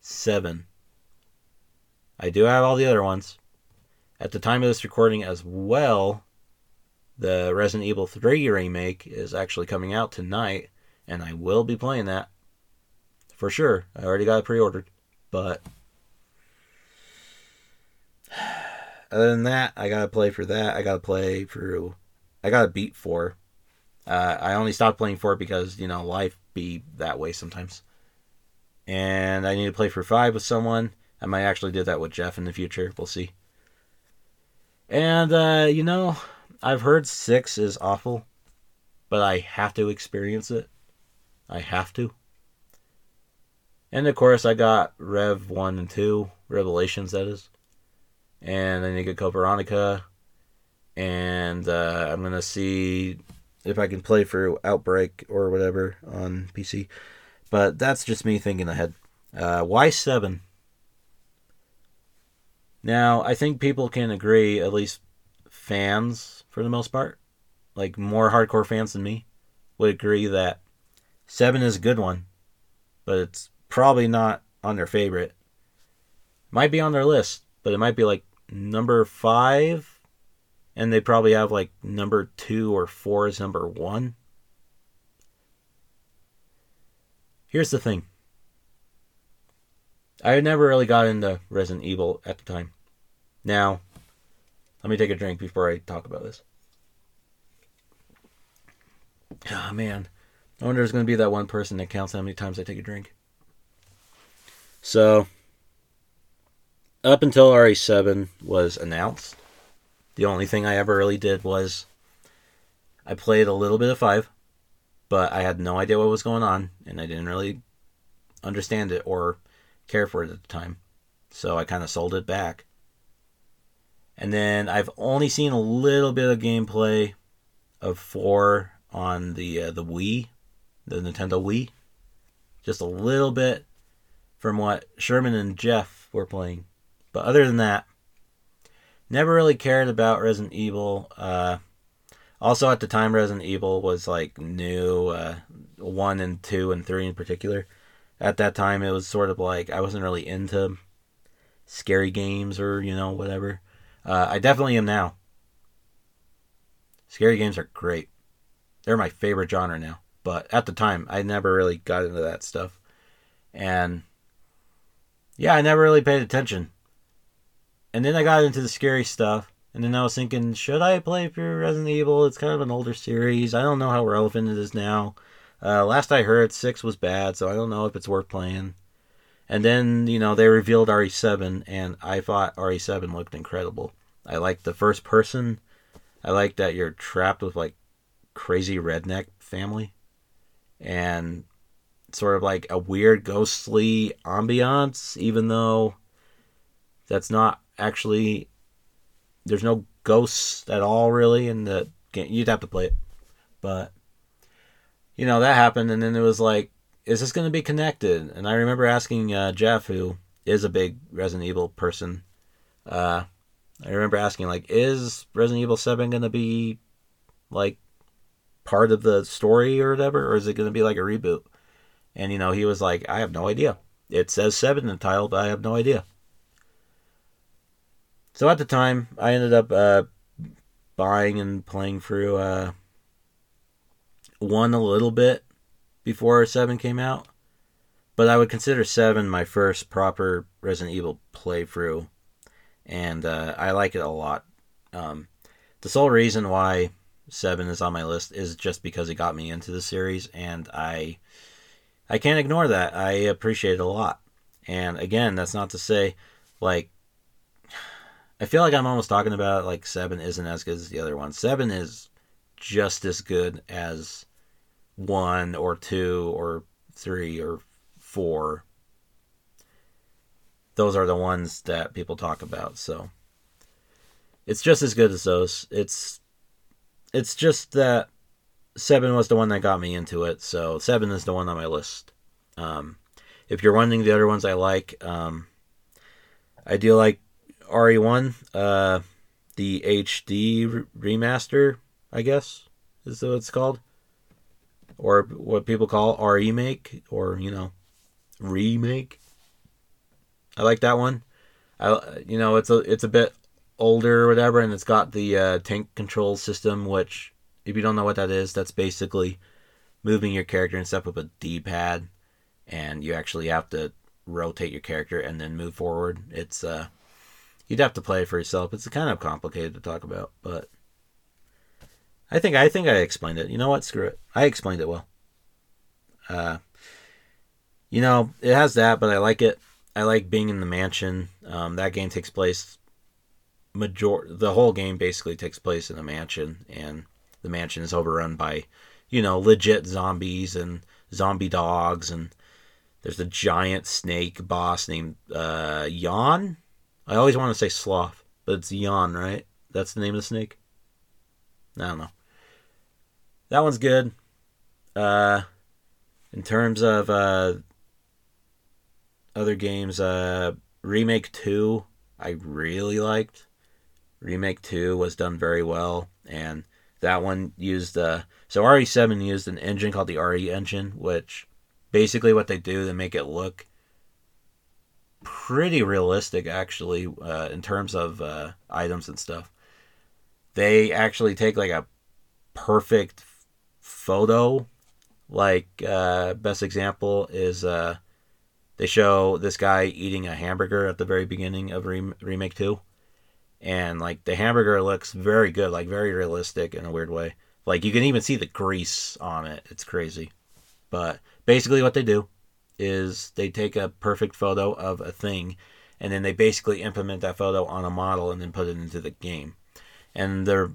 seven. I do have all the other ones. At the time of this recording as well, the Resident Evil 3 remake is actually coming out tonight and I will be playing that for sure. I already got it pre-ordered, but other than that, I gotta play for that. I gotta play through. I gotta beat four. Uh, I only stopped playing four because you know life be that way sometimes, and I need to play for five with someone. I might actually do that with Jeff in the future. We'll see. And uh, you know, I've heard six is awful, but I have to experience it. I have to. And of course, I got Rev 1 and 2, Revelations, that is. And then you get Code Veronica. And uh, I'm going to see if I can play through Outbreak or whatever on PC. But that's just me thinking ahead. Uh, Y7. Now, I think people can agree, at least fans for the most part, like more hardcore fans than me, would agree that Seven is a good one, but it's probably not on their favorite. Might be on their list, but it might be like number five, and they probably have like number two or four as number one. Here's the thing. I never really got into Resident Evil at the time. Now, let me take a drink before I talk about this. Ah, oh, man. I wonder if there's going to be that one person that counts how many times I take a drink. So, up until RE7 was announced, the only thing I ever really did was I played a little bit of 5, but I had no idea what was going on, and I didn't really understand it or care for it at the time. So I kind of sold it back. And then I've only seen a little bit of gameplay of 4 on the uh, the Wii the Nintendo Wii. Just a little bit from what Sherman and Jeff were playing. But other than that, never really cared about Resident Evil. Uh, Also, at the time, Resident Evil was like new, uh, one and two and three in particular. At that time, it was sort of like I wasn't really into scary games or you know whatever. Uh, I definitely am now. Scary games are great. They're my favorite genre now. But at the time, I never really got into that stuff. And yeah, I never really paid attention. And then I got into the scary stuff. And then I was thinking, should I play through Resident Evil? It's kind of an older series. I don't know how relevant it is now. Uh, last I heard, 6 was bad, so I don't know if it's worth playing. And then, you know, they revealed RE7, and I thought RE7 looked incredible. I liked the first person. I like that you're trapped with, like, crazy redneck family. And sort of like a weird ghostly ambiance, even though that's not actually there's no ghosts at all really in the game. You'd have to play it, but you know that happened, and then it was like, is this going to be connected? And I remember asking uh, Jeff, who is a big Resident Evil person. Uh, I remember asking like, is Resident Evil Seven going to be like part of the story or whatever, or is it going to be like a reboot? And you know, he was like, I have no idea. It says seven in the title, but I have no idea. So at the time, I ended up uh, buying and playing through uh, one a little bit before seven came out, but I would consider seven my first proper Resident Evil playthrough, and uh, I like it a lot. Um, the sole reason why seven is on my list is just because it got me into the series, and I I can't ignore that. I appreciate it a lot. And again, that's not to say like I feel like I'm almost talking about like seven isn't as good as the other one. Seven is just as good as one or two or three or four. Those are the ones that people talk about. So it's just as good as those. It's it's just that seven was the one that got me into it. So seven is the one on my list. Um, if you're wondering the other ones I like, um, I do like RE1, uh, the HD remaster, I guess is what it's called, or what people call remake, or you know, remake. I like that one. I you know it's a it's a bit older or whatever, and it's got the uh, tank control system, which if you don't know what that is, that's basically moving your character and stuff with a D-pad, and you actually have to rotate your character and then move forward. It's uh You'd have to play for yourself. It's kind of complicated to talk about, but I think I think I explained it. You know what? Screw it. I explained it well. Uh, you know, it has that, but I like it. I like being in the mansion. Um, that game takes place major. The whole game basically takes place in a mansion, and the mansion is overrun by, you know, legit zombies and zombie dogs, and there's a giant snake boss named uh, Yawn I always want to say sloth, but it's yawn, right? That's the name of the snake. I don't know. That one's good. Uh, in terms of uh, other games, uh, Remake Two, I really liked. Remake Two was done very well, and that one used uh, so RE7 used an engine called the RE engine, which basically what they do they make it look pretty realistic actually uh, in terms of uh, items and stuff. They actually take like a perfect photo. Like uh, best example is uh, they show this guy eating a hamburger at the very beginning of remake two, and like the hamburger looks very good, like very realistic in a weird way. Like you can even see the grease on it. It's crazy. But basically, what they do is they take a perfect photo of a thing and then they basically implement that photo on a model and then put it into the game. And the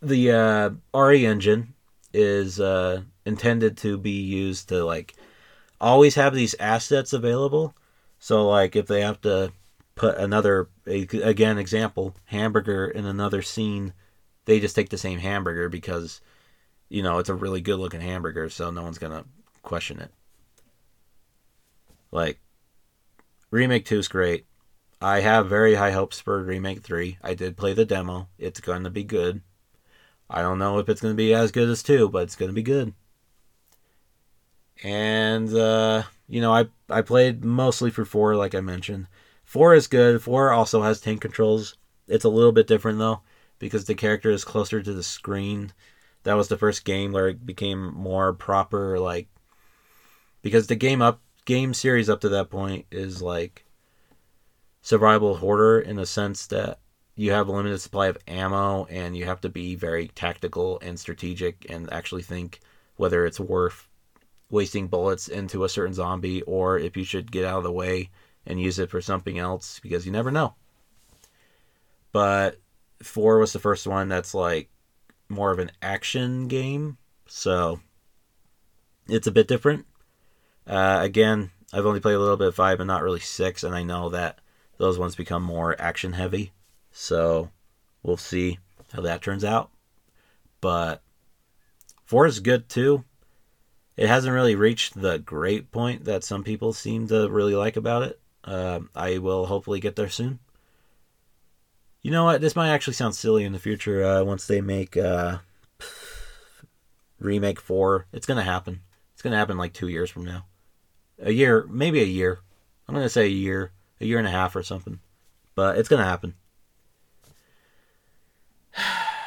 the uh, RE engine is uh, intended to be used to like always have these assets available. So like if they have to put another again example hamburger in another scene, they just take the same hamburger because you know it's a really good looking hamburger, so no one's gonna question it. Like, Remake 2 is great. I have very high hopes for Remake 3. I did play the demo. It's going to be good. I don't know if it's going to be as good as 2, but it's going to be good. And uh, you know, I I played mostly for 4 like I mentioned. 4 is good. 4 also has tank controls. It's a little bit different though because the character is closer to the screen. That was the first game where it became more proper like because the game up game series up to that point is like survival horror in the sense that you have a limited supply of ammo and you have to be very tactical and strategic and actually think whether it's worth wasting bullets into a certain zombie or if you should get out of the way and use it for something else because you never know. But 4 was the first one that's like more of an action game. So it's a bit different. Uh, again, I've only played a little bit of 5 and not really 6 and I know that those ones become more action heavy. So we'll see how that turns out. But 4 is good too. It hasn't really reached the great point that some people seem to really like about it. Uh, I will hopefully get there soon. You know what? This might actually sound silly in the future uh, once they make uh, remake 4. It's to happen. It's to happen like two years from now. A year, maybe a year. I'm to say a year, a year and a half or something. But it's to happen.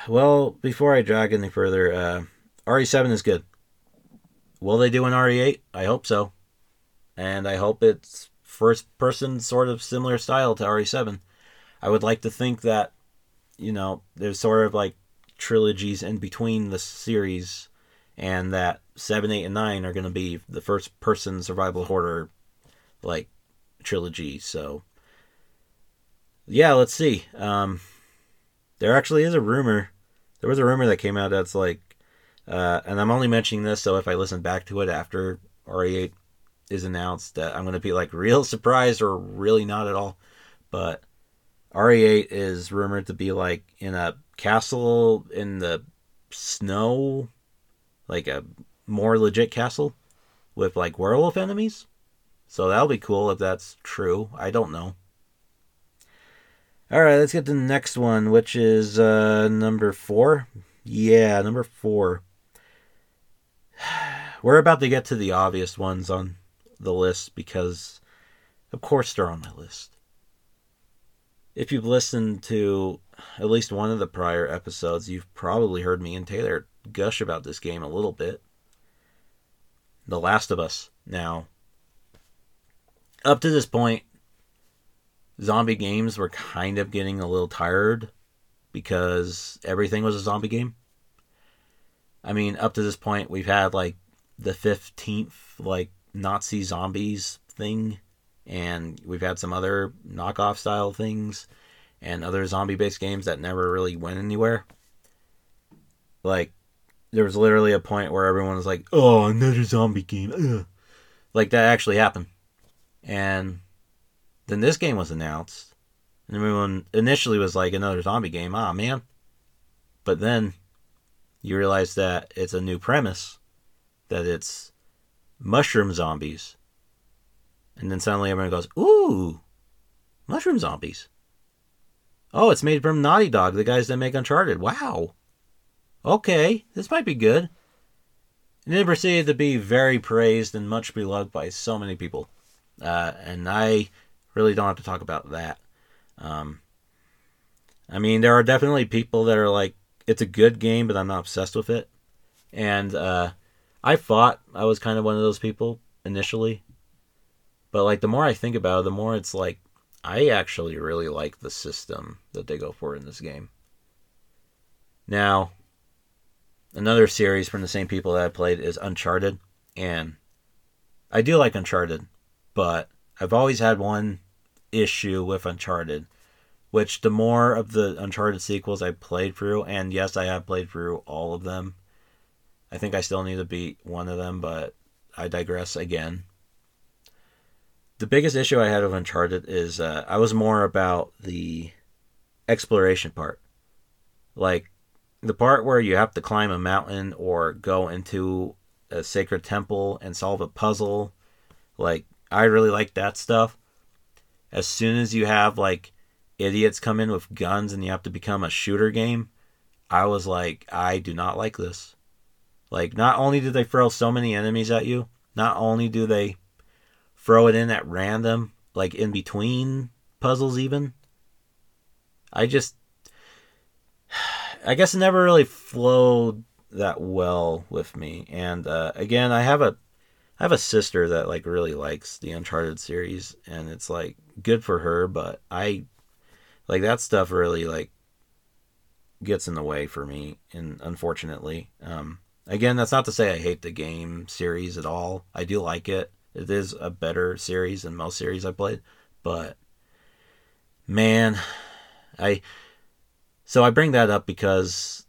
Well, before I drag any further, uh, RE7 is good. Will they do an RE8? I hope so. And I hope it's first person, sort of similar style to RE7. I would like to think that, you know, there's sort of like trilogies in between the series, and that 7, 8, and 9 are going to be the first person survival horror, like, trilogy. So, yeah, let's see. Um, there actually is a rumor there was a rumor that came out that's like, uh, and I'm only mentioning this so if I listen back to it after RE8 is announced, that I'm going to be like real surprised or really not at all. But RE8 is rumored to be like in a castle in the snow, like a more legit castle with like werewolf enemies. So that'll be cool if that's true. I don't know. All right, let's get to the next one, which is uh, number four. Yeah, number four. We're about to get to the obvious ones on the list because, of course, they're on my list. If you've listened to at least one of the prior episodes, you've probably heard me and Taylor gush about this game a little bit. The Last of Us. Now, up to this point, zombie games were kind of getting a little tired because everything was a zombie game. I mean, up to this point, we've had like the 15th, like Nazi zombies thing, and we've had some other knockoff style things and other zombie based games that never really went anywhere. Like, there was literally a point where everyone was like, oh, another zombie game. Ugh. Like, that actually happened. And then this game was announced, and everyone initially was like another zombie game. Ah, man. But then you realize that it's a new premise, that it's mushroom zombies. And then suddenly everyone goes, Ooh, mushroom zombies. Oh, it's made from Naughty Dog, the guys that make Uncharted. Wow. Okay, this might be good. And it proceeded to be very praised and much beloved by so many people. Uh, and I really don't have to talk about that. Um, I mean, there are definitely people that are like, it's a good game, but I'm not obsessed with it. And uh, I thought I was kind of one of those people initially. But like the more I think about it, the more it's like I actually really like the system that they go for in this game. Now, another series from the same people that I played is Uncharted, and I do like Uncharted, but I've always had one issue with Uncharted, which the more of the Uncharted sequels I played through, and yes, I have played through all of them. I think I still need to beat one of them, but I digress again. The biggest issue I had with Uncharted is uh, I was more about the exploration part. Like, the part where you have to climb a mountain or go into a sacred temple and solve a puzzle. Like, I really like that stuff as soon as you have like idiots come in with guns and you have to become a shooter game, I was like, I do not like this. Like, not only do they throw so many enemies at you, not only do they throw it in at random, like in between puzzles, even. I just. I guess it never really flowed that well with me. And uh, again, I have a I have a sister that like really likes the Uncharted series, and it's like good for her, but I like that stuff really like gets in the way for me, and unfortunately, um, again, that's not to say I hate the game series at all. I do like it. It is a better series than most series I played, but man, I so I bring that up because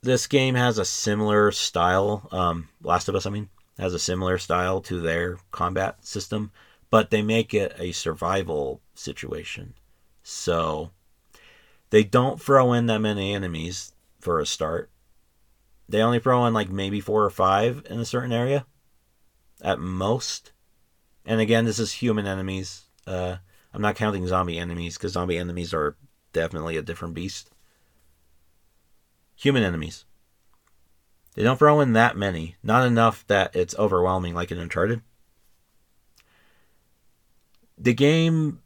this game has a similar style. Um, Last of Us, I mean, has a similar style to their combat system, but they make it a survival situation. So they don't throw in that many enemies for a start. They only throw in like maybe four or five in a certain area at most. And again, this is human enemies. Uh, I'm not counting zombie enemies because zombie enemies are definitely a different beast. Human enemies. They don't throw in that many. Not enough that it's overwhelming like in Uncharted. The game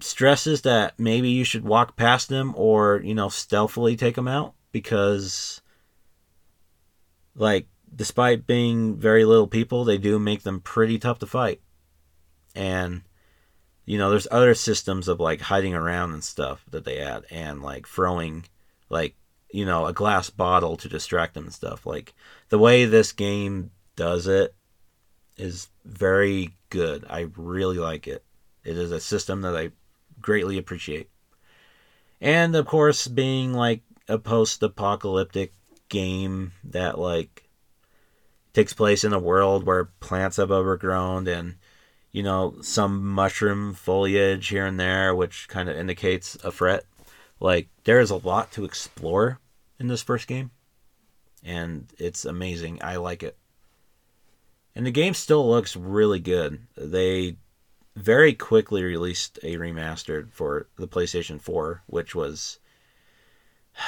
stresses that maybe you should walk past them or, you know, stealthily take them out because, like, despite being very little people, they do make them pretty tough to fight. And, you know, there's other systems of, like, hiding around and stuff that they add and, like, throwing, like, you know, a glass bottle to distract them and stuff. Like the way this game does it is very good. I really like it. It is a system that I greatly appreciate. And of course, being like a post apocalyptic game that like takes place in a world where plants have overgrown and you know some mushroom foliage here and there which kind of indicates a threat like there is a lot to explore in this first game, and it's amazing. I like it. And the game still looks really good. They very quickly released a remastered for the PlayStation 4, which was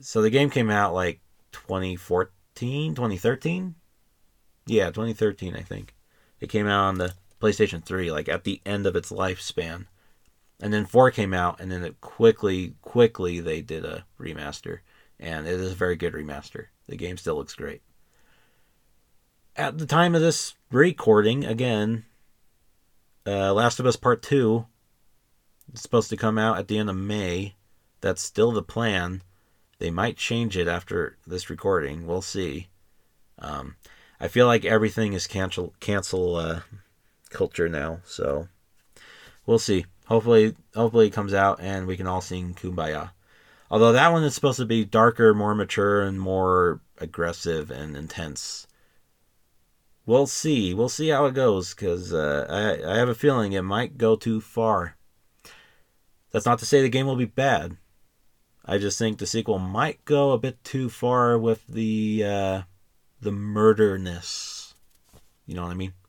so the game came out like 2014, 2013? Yeah, 2013, I think. It came out on the PlayStation 3 like at the end of its lifespan and then four came out, and then it quickly, quickly they did a remaster, and it is a very good remaster. The game still looks great. At the time of this recording, again, uh, Last of Us Part Two is supposed to come out at the end of May. That's still the plan. They might change it after this recording. We'll see. Um, I feel like everything is cancel cancel uh, culture now, so we'll see. Hopefully, hopefully it comes out and we can all sing "Kumbaya." Although that one is supposed to be darker, more mature, and more aggressive and intense. We'll see. We'll see how it goes because uh, I, I have a feeling it might go too far. That's not to say the game will be bad. I just think the sequel might go a bit too far with the uh, the murderness. You know what I mean?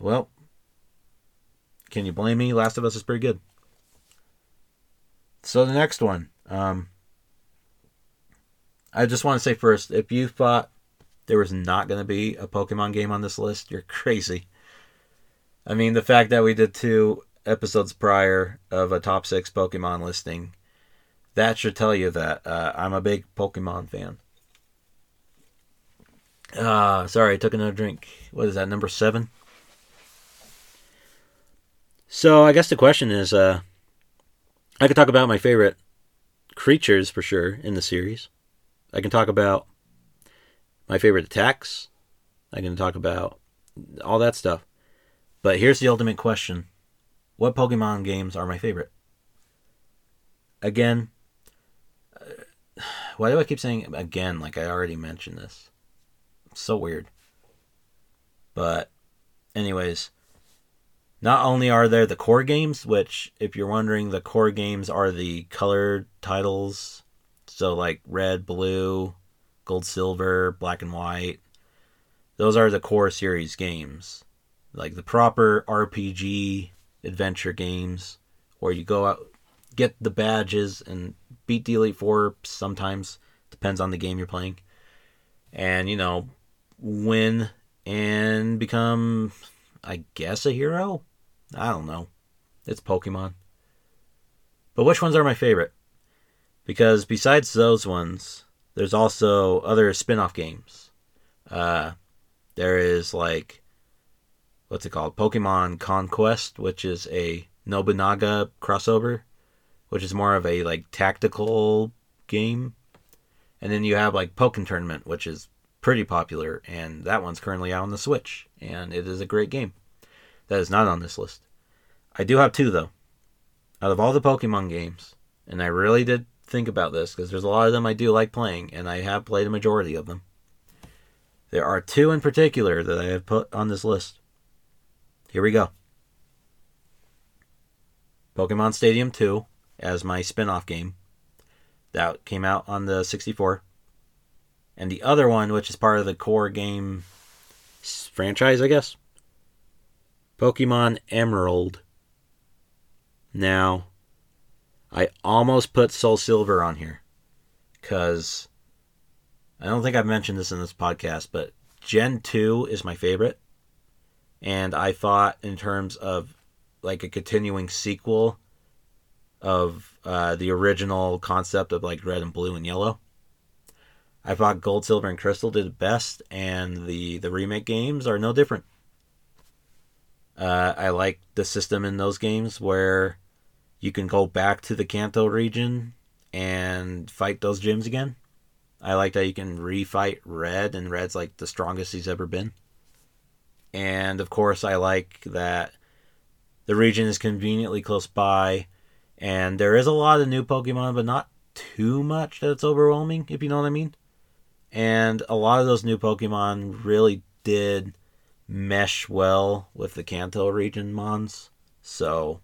Well, can you blame me? Last of Us is pretty good. So the next one. Um, I just want to say first, if you thought there was not going to be a Pokemon game on this list, you're crazy. I mean, the fact that we did two episodes prior of a top six Pokemon listing, that should tell you that uh, I'm a big Pokemon fan. Uh, sorry, I took another drink. What is that, number seven? So I guess the question is, uh, I could talk about my favorite creatures for sure in the series. I can talk about my favorite attacks. I can talk about all that stuff. But here's the ultimate question What Pokemon games are my favorite? Again, why do I keep saying again like I already mentioned this? so weird. But, anyways, not only are there the core games, which, if you're wondering, the core games are the colored titles. So, like red, blue, gold, silver, black, and white. Those are the core series games. Like the proper RPG adventure games, where you go out, get the badges and beat the Elite Four sometimes. Depends on the game you're playing. And, you know, win and become, I guess, a hero? I don't know. It's Pokemon. But which ones are my favorite? Because besides those ones, there's also other spin off games. Uh, there is like, what's it called? Pokemon Conquest, which is a Nobunaga crossover, which is more of a like tactical game. And then you have like Pokken Tournament, which is pretty popular, and that one's currently out on the Switch, and it is a great game. That is not on this list. I do have two though. Out of all the Pokemon games, and I really did think about this because there's a lot of them I do like playing, and I have played a majority of them. There are two in particular that I have put on this list. Here we go Pokemon Stadium 2 as my spin off game. That came out on the 64. And the other one, which is part of the core game franchise, I guess Pokemon Emerald. Now, I almost put Soul Silver on here because I don't think I've mentioned this in this podcast, but Gen 2 is my favorite. And I thought, in terms of like a continuing sequel of uh, the original concept of like red and blue and yellow, I thought Gold, Silver, and Crystal did best, and the, the remake games are no different. Uh, I like the system in those games where you can go back to the Kanto region and fight those gyms again. I like that you can refight Red, and Red's like the strongest he's ever been. And of course, I like that the region is conveniently close by, and there is a lot of new Pokemon, but not too much that it's overwhelming, if you know what I mean. And a lot of those new Pokemon really did mesh well with the Kanto region mons. So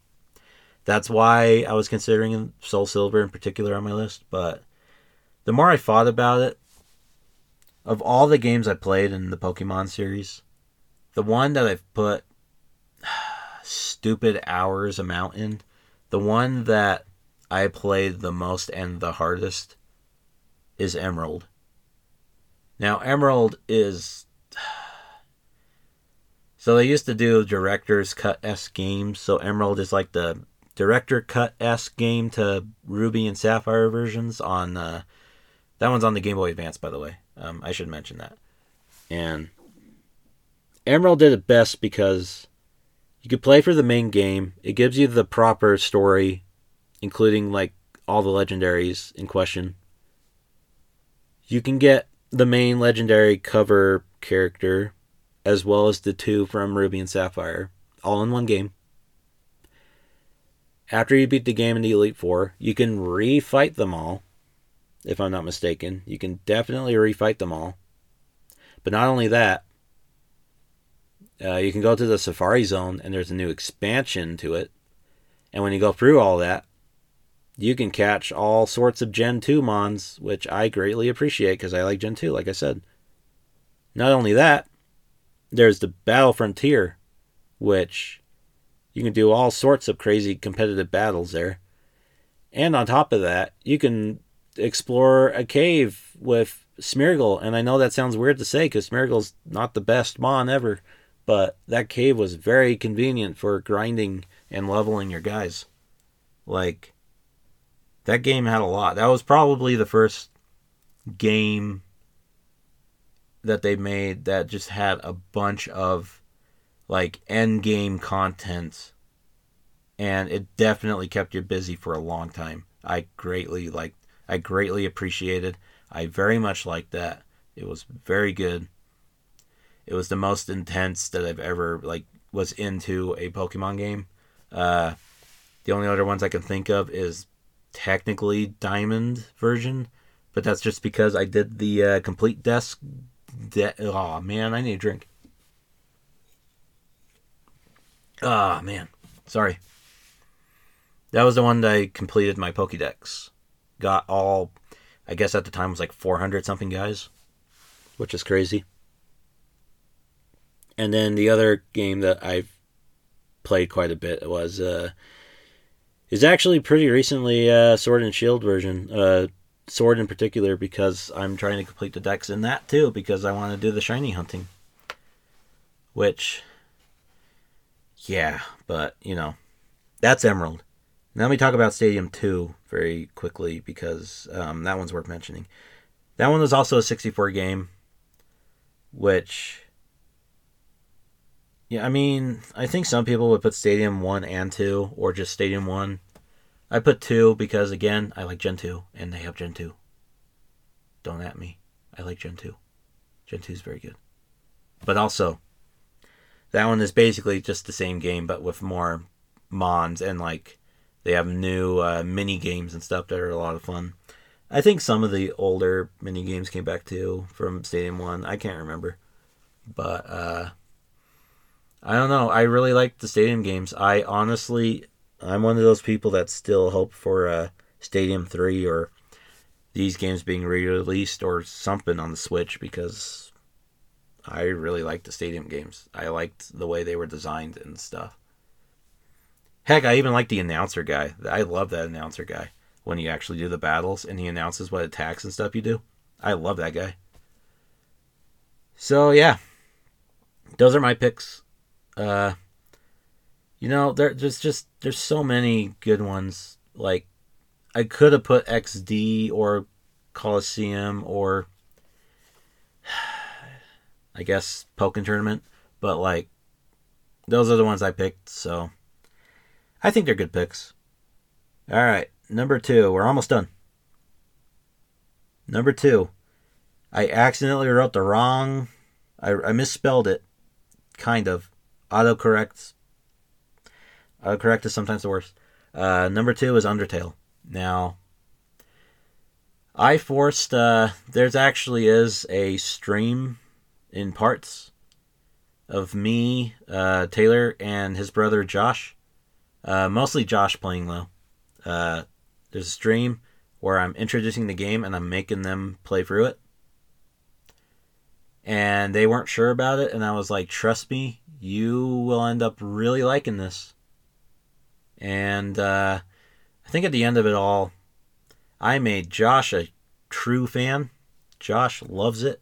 that's why I was considering Soul Silver in particular on my list. But the more I thought about it, of all the games I played in the Pokemon series, the one that I've put stupid hours amount in, the one that I played the most and the hardest is Emerald. Now, Emerald is. So they used to do director's cut S games. So Emerald is like the director cut s game to Ruby and Sapphire versions on uh, that one's on the Game Boy Advance, by the way. Um, I should mention that. And Emerald did it best because you could play for the main game. It gives you the proper story, including like all the legendaries in question. You can get the main legendary cover character as well as the two from Ruby and Sapphire all in one game. After you beat the game in the Elite Four, you can refight them all. If I'm not mistaken, you can definitely refight them all. But not only that, uh, you can go to the Safari Zone, and there's a new expansion to it. And when you go through all that, you can catch all sorts of Gen 2 Mons, which I greatly appreciate because I like Gen 2, like I said. Not only that, there's the Battle Frontier, which you can do all sorts of crazy competitive battles there. And on top of that, you can explore a cave with Smeargle. And I know that sounds weird to say because Smeargle's not the best Mon ever, but that cave was very convenient for grinding and leveling your guys. Like, that game had a lot. That was probably the first game that they made that just had a bunch of like end game content and it definitely kept you busy for a long time. I greatly like I greatly appreciated. I very much liked that. It was very good. It was the most intense that I've ever like was into a Pokemon game. Uh, the only other ones I can think of is technically Diamond version, but that's just because I did the uh, complete dex. De- oh man, I need a drink. Ah, oh, man. Sorry. That was the one that I completed my Pokedex. Got all, I guess at the time was like 400 something guys, which is crazy. And then the other game that I've played quite a bit was uh, is actually pretty recently uh, Sword and Shield version. Uh, Sword in particular because I'm trying to complete the dex in that too because I want to do the shiny hunting. Which, yeah, but you know, that's Emerald. Now let me talk about Stadium 2 very quickly because um, that one's worth mentioning. That one was also a 64 game, which, yeah, I mean, I think some people would put Stadium 1 and 2 or just Stadium 1. I put 2 because, again, I like Gen 2 and they have Gen 2. Don't at me. I like Gen 2. Gen 2 is very good. But also, that one is basically just the same game but with more mons and like they have new uh, mini games and stuff that are a lot of fun. I think some of the older mini games came back too from Stadium One. I can't remember, but uh, I don't know. I really like the Stadium games. I honestly, I'm one of those people that still hope for uh, Stadium Three or these games being re-released or something on the Switch because I really like the Stadium games. I liked the way they were designed and stuff. Heck, I even like the announcer guy. I love that announcer guy when you actually do the battles and he announces what attacks and stuff you do. I love that guy. So yeah, those are my picks. Uh, you know, there, there's just there's so many good ones. Like, I could have put XD or Colosseum or I guess Pokken Tournament, but like those are the ones I picked. So I think they're good picks. All right, number two. We're almost done. Number two. I accidentally wrote the wrong. I, I misspelled it. Kind of. Autocorrect. Autocorrect is sometimes the worst. Uh, number two is Undertale. Now, I forced. Uh, there's actually is a stream in parts of me, uh, Taylor, and his brother Josh uh, mostly Josh playing though. Uh, there's a stream where I'm introducing the game and I'm making them play through it. And they weren't sure about it, and I was like, "Trust me, you will end up really liking this." And uh, I think at the end of it all, I made Josh a true fan. Josh loves it.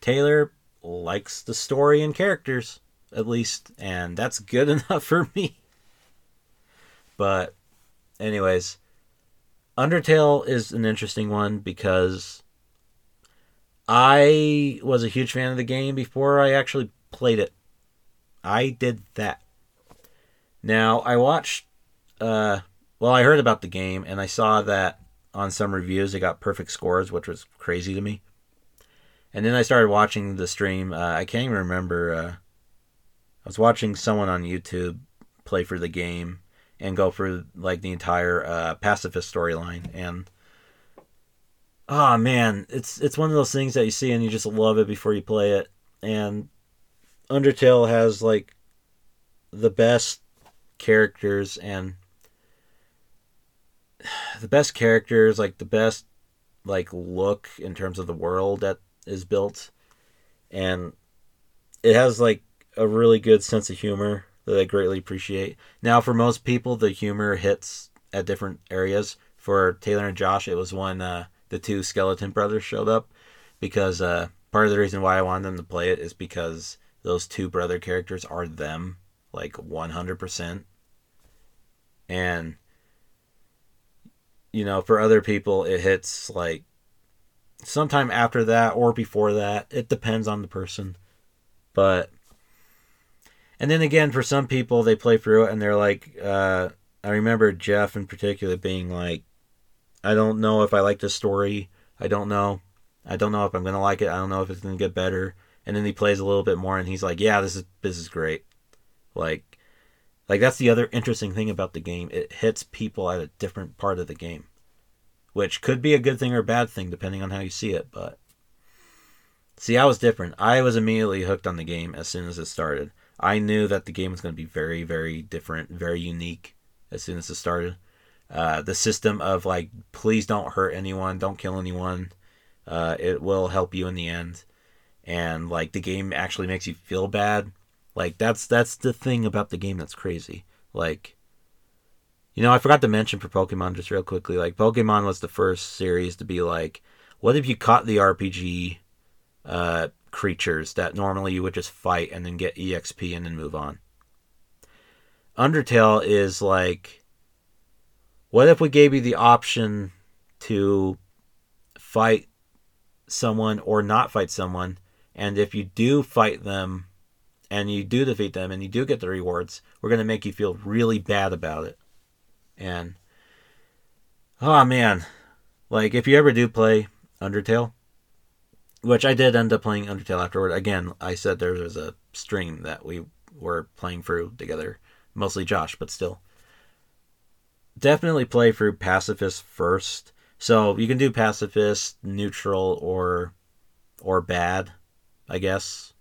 Taylor likes the story and characters, at least, and that's good enough for me. But, anyways, Undertale is an interesting one because I was a huge fan of the game before I actually played it. I did that. Now, I watched, uh, well, I heard about the game and I saw that on some reviews it got perfect scores, which was crazy to me. And then I started watching the stream. Uh, I can't even remember. Uh, I was watching someone on YouTube play for the game, and go through like the entire uh, pacifist storyline and oh man it's it's one of those things that you see and you just love it before you play it and undertale has like the best characters and the best characters like the best like look in terms of the world that is built and it has like a really good sense of humor that I greatly appreciate. Now, for most people, the humor hits at different areas. For Taylor and Josh, it was when uh, the two skeleton brothers showed up because uh, part of the reason why I wanted them to play it is because those two brother characters are them, like 100%. And, you know, for other people, it hits like sometime after that or before that. It depends on the person. But and then again, for some people, they play through it and they're like, uh, I remember Jeff in particular being like, I don't know if I like this story. I don't know. I don't know if I'm gonna like it. I don't know if it's gonna get better. And then he plays a little bit more and he's like, Yeah, this is this is great. Like like that's the other interesting thing about the game. It hits people at a different part of the game. Which could be a good thing or a bad thing depending on how you see it, but See, I was different. I was immediately hooked on the game as soon as it started. I knew that the game was going to be very, very different, very unique as soon as it started. Uh, the system of like, please don't hurt anyone, don't kill anyone. Uh, it will help you in the end, and like the game actually makes you feel bad. Like that's that's the thing about the game that's crazy. Like, You know, I forgot to mention for Pokemon just real quickly. Like Pokemon was the first series to be like, what if you caught the RPG uh, creatures that normally you would just fight and then get EXP and then move on? Undertale is like, what if we gave you the option to fight someone or not fight someone, and if you do fight them and you do defeat them and you do get the rewards, we're going to make you feel really bad about it. And oh man, like if you ever do play Undertale, which I did end up playing Undertale afterward. Again, I said there was a stream that we were playing through together, mostly Josh, but still. Definitely play through pacifist first. So you can do pacifist, neutral, or or bad, I guess,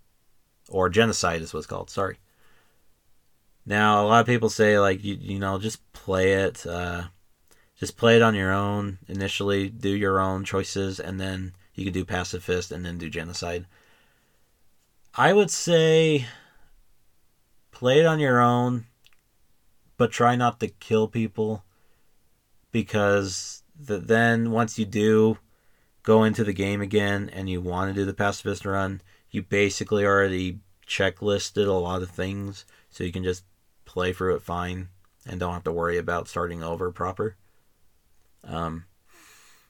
or genocide is what's called. Sorry. Now, a lot of people say like you you know just play it, uh, just play it on your own initially, do your own choices, and then you can do pacifist and then do genocide. I would say play it on your own, but try not to kill people because the, then once you do go into the game again and you want to do the pacifist run, you basically already checklisted a lot of things, so you can just play through it fine and don't have to worry about starting over proper. Um,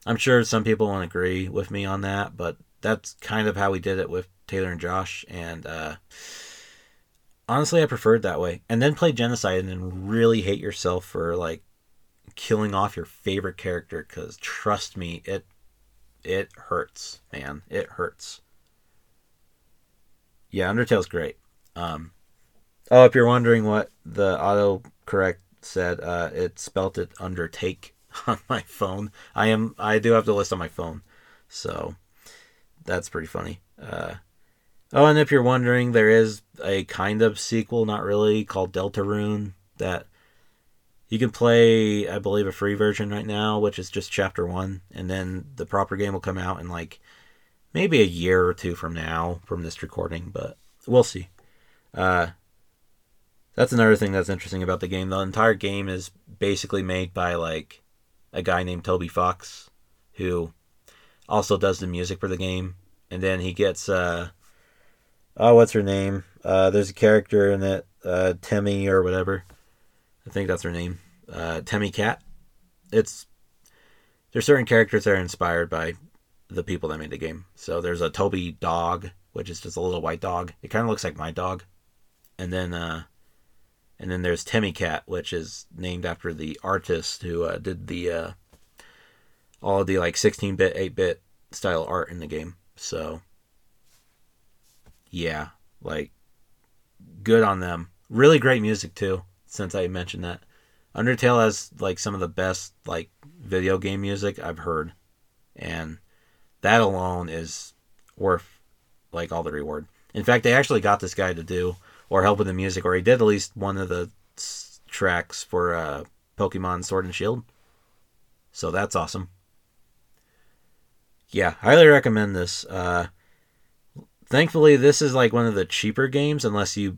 I'm sure some people won't agree with me on that, but that's kind of how we did it with Taylor and Josh, and uh, honestly, I preferred that way. And then play Genocide and then really hate yourself for like killing off your favorite character, because trust me, it it hurts, man. It hurts. Yeah, Undertale's great. Um, oh, if you're wondering what the auto correct said, uh, it spelt it undertake on my phone. I am I do have the list on my phone, so that's pretty funny. Uh, oh, and if you're wondering, there is a kind of sequel, not really, called Deltarune that you can play. I believe a free version right now, which is just chapter one, and then the proper game will come out in like maybe a year or two from now from this recording, but we'll see. Uh, that's another thing that's interesting about the game. The entire game is basically made by like a guy named Toby Fox, who also does the music for the game. And then he gets uh oh what's her name? Uh there's a character in it, uh Temmie or whatever. I think that's her name. Uh Temmie Cat. It's there's certain characters that are inspired by the people that made the game. So there's a Toby dog, which is just a little white dog. It kind of looks like my dog. And then uh and then there's Temmie Cat, which is named after the artist who uh, did the uh, all the like 16-bit, 8-bit style art in the game. So yeah, like good on them. Really great music too. Since I mentioned that, Undertale has like some of the best like video game music I've heard, and that alone is worth like all the reward. In fact, they actually got this guy to do or help with the music, or he did at least one of the s- tracks for uh, Pokemon Sword and Shield. So that's awesome. Yeah, highly recommend this. Uh, thankfully, this is like one of the cheaper games, unless you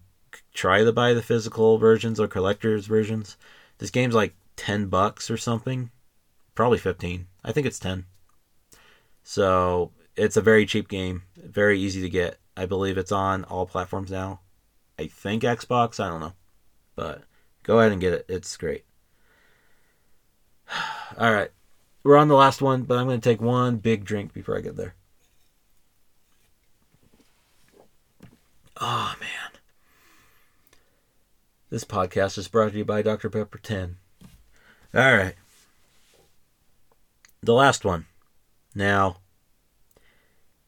try to buy the physical versions or collector's versions. This game's like 10 bucks or something. Probably 15. I think it's 10. So it's a very cheap game, very easy to get. I believe it's on all platforms now. I think Xbox. I don't know, but go ahead and get it. It's great. All right, we're on the last one, but I'm going to take one big drink before I get there. Oh man, this podcast is brought to you by Dr Pepper 10. All right, the last one. Now,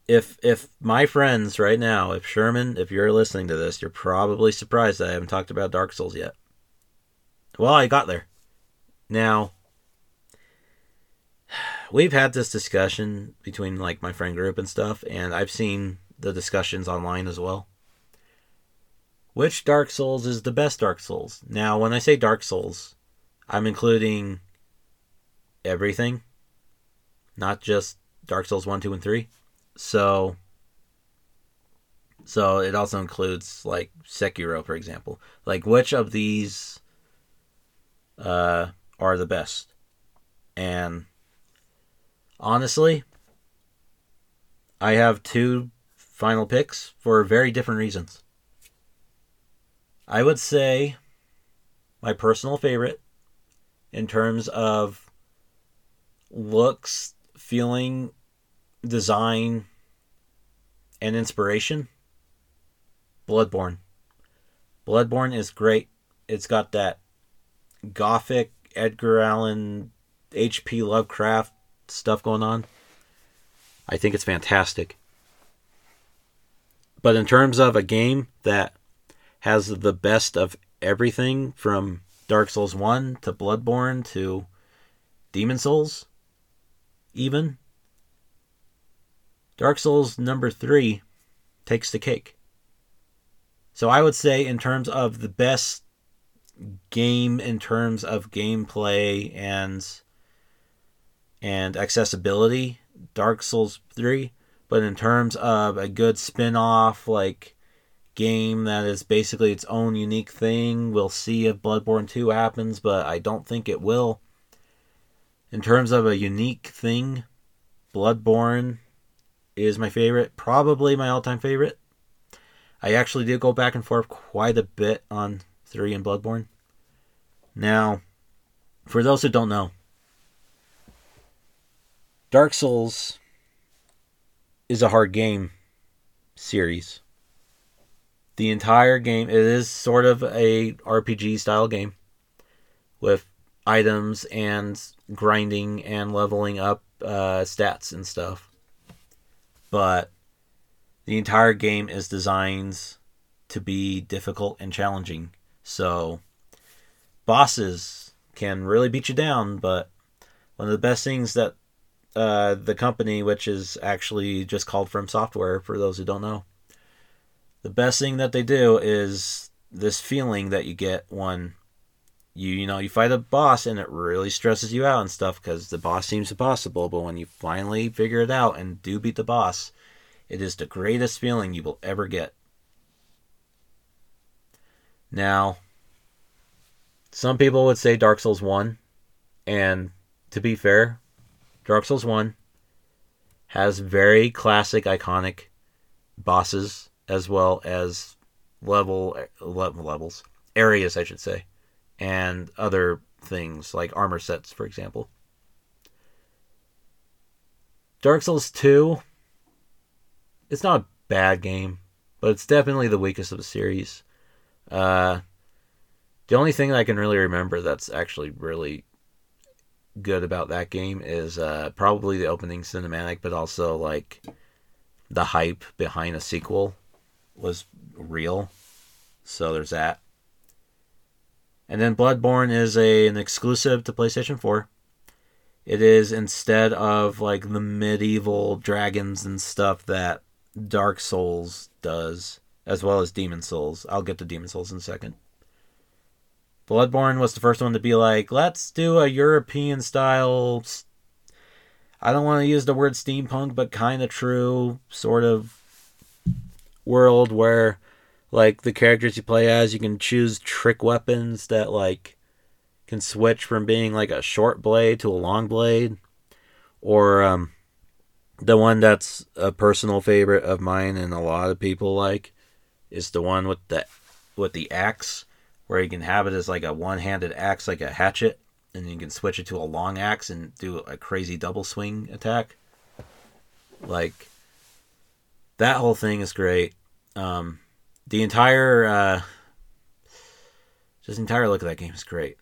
if if my friends right now, if Sherman, if you're listening to this, you're probably surprised that I haven't talked about Dark Souls yet. Well, I got there. Now, we've had this discussion between like my friend group and stuff, and I've seen the discussions online as well. Which Dark Souls is the best Dark Souls? Now, when I say Dark Souls, I'm including everything, not just Dark Souls 1, 2, and 3. So so it also includes like Sekiro, for example. Like which of these uh are the best. And honestly, I have two final picks for very different reasons. I would say my personal favorite in terms of looks, feeling, design, and inspiration Bloodborne. Bloodborne is great. It's got that gothic Edgar Allan, H.P. Lovecraft stuff going on. I think it's fantastic. But in terms of a game that has the best of everything from Dark Souls 1 to Bloodborne to Demon Souls, even, Dark Souls number 3 takes the cake. So I would say, in terms of the best game, in terms of gameplay and and accessibility, Dark Souls 3. But in terms of a good spin off, like game that is basically its own unique thing, we'll see if Bloodborne 2 happens, but I don't think it will. In terms of a unique thing, Bloodborne is my favorite, probably my all time favorite. I actually do go back and forth quite a bit on 3 and Bloodborne. Now, for those who don't know, Dark Souls is a hard game series. The entire game it is sort of a RPG style game with items and grinding and leveling up uh, stats and stuff. But the entire game is designed to be difficult and challenging. So bosses can really beat you down, but one of the best things that uh, the company, which is actually just called From Software, for those who don't know, the best thing that they do is this feeling that you get when you you know you fight a boss and it really stresses you out and stuff because the boss seems impossible but when you finally figure it out and do beat the boss it is the greatest feeling you will ever get. Now, some people would say Dark Souls 1, and to be fair, Dark Souls 1 has very classic, iconic bosses as well as level, level levels, areas, I should say, and other things like armor sets, for example. Dark Souls 2 it's not a bad game, but it's definitely the weakest of the series. Uh, the only thing I can really remember that's actually really good about that game is uh, probably the opening cinematic, but also like the hype behind a sequel was real. So there's that. And then Bloodborne is a an exclusive to PlayStation 4. It is instead of like the medieval dragons and stuff that Dark Souls does, as well as Demon Souls. I'll get to Demon Souls in a second. Bloodborne was the first one to be like, let's do a European style. I don't want to use the word steampunk, but kind of true sort of world where, like, the characters you play as, you can choose trick weapons that, like, can switch from being like a short blade to a long blade. Or, um, the one that's a personal favorite of mine and a lot of people like is the one with the with the axe where you can have it as like a one-handed axe like a hatchet and you can switch it to a long axe and do a crazy double swing attack like that whole thing is great um, the entire uh, just entire look of that game is great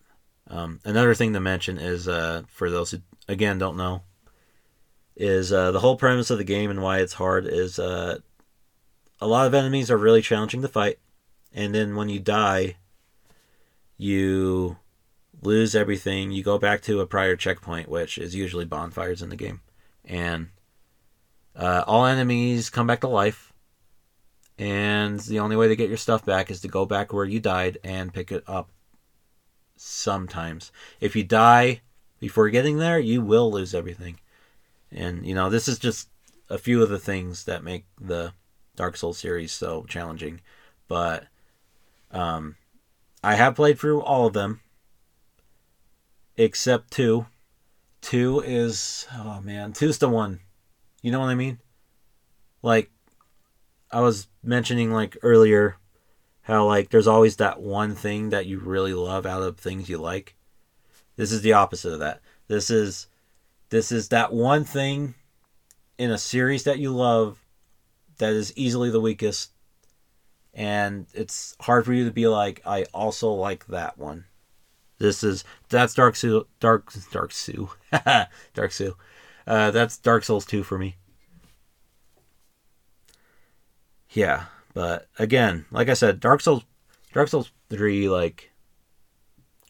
um, another thing to mention is uh, for those who again don't know is uh, the whole premise of the game and why it's hard is uh, a lot of enemies are really challenging to fight, and then when you die, you lose everything. You go back to a prior checkpoint, which is usually bonfires in the game, and uh, all enemies come back to life. And the only way to get your stuff back is to go back where you died and pick it up. Sometimes, if you die before getting there, you will lose everything. And you know, this is just a few of the things that make the Dark Souls series so challenging. But um, I have played through all of them, except two. Two is oh man, two's the one. You know what I mean? Like I was mentioning like earlier how like there's always that one thing that you really love out of things you like. This is the opposite of that. This is this is that one thing in a series that you love that is easily the weakest and it's hard for you to be like I also like that one. This is that's Dark Sue Dark Dark Sue Dark Sue. Uh, that's Dark Souls 2 for me. Yeah, but again, like I said, Dark Souls Dark Souls 3 like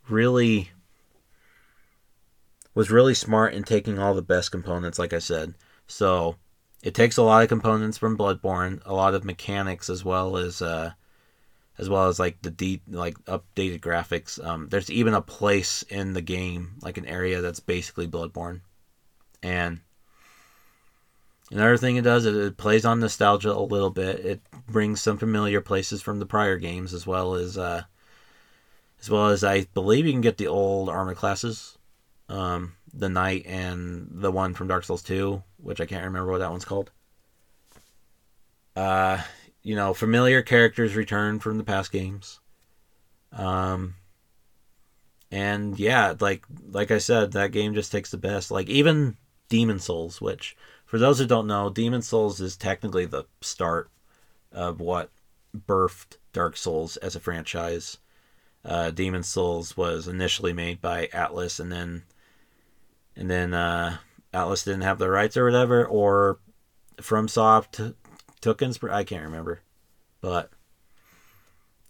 really was really smart in taking all the best components like I said. So, it takes a lot of components from Bloodborne, a lot of mechanics as well as uh as well as like the deep like updated graphics. Um, there's even a place in the game, like an area that's basically Bloodborne, and another thing it does is it plays on nostalgia a little bit. It brings some familiar places from the prior games as well as uh, as well as I believe you can get the old armor classes, um, the knight and the one from Dark Souls Two, which I can't remember what that one's called. Uh, you know, familiar characters return from the past games. Um, and yeah, like like I said, that game just takes the best. Like even Demon Souls, which for those who don't know, Demon Souls is technically the start of what birthed Dark Souls as a franchise. Uh, Demon Souls was initially made by Atlus, and then and then uh, Atlus didn't have the rights or whatever, or FromSoft took inspiration. I can't remember, but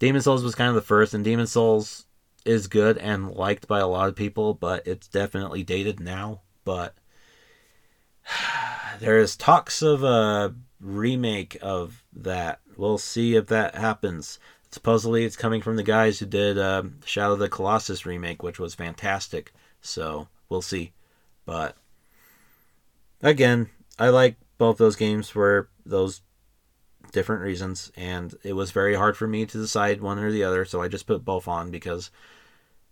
Demon Souls was kind of the first, and Demon Souls is good and liked by a lot of people, but it's definitely dated now. But there is talks of a remake of that. We'll see if that happens. Supposedly, it's coming from the guys who did uh, Shadow of the Colossus remake, which was fantastic. So we'll see. But again, I like both those games for those different reasons, and it was very hard for me to decide one or the other, so I just put both on because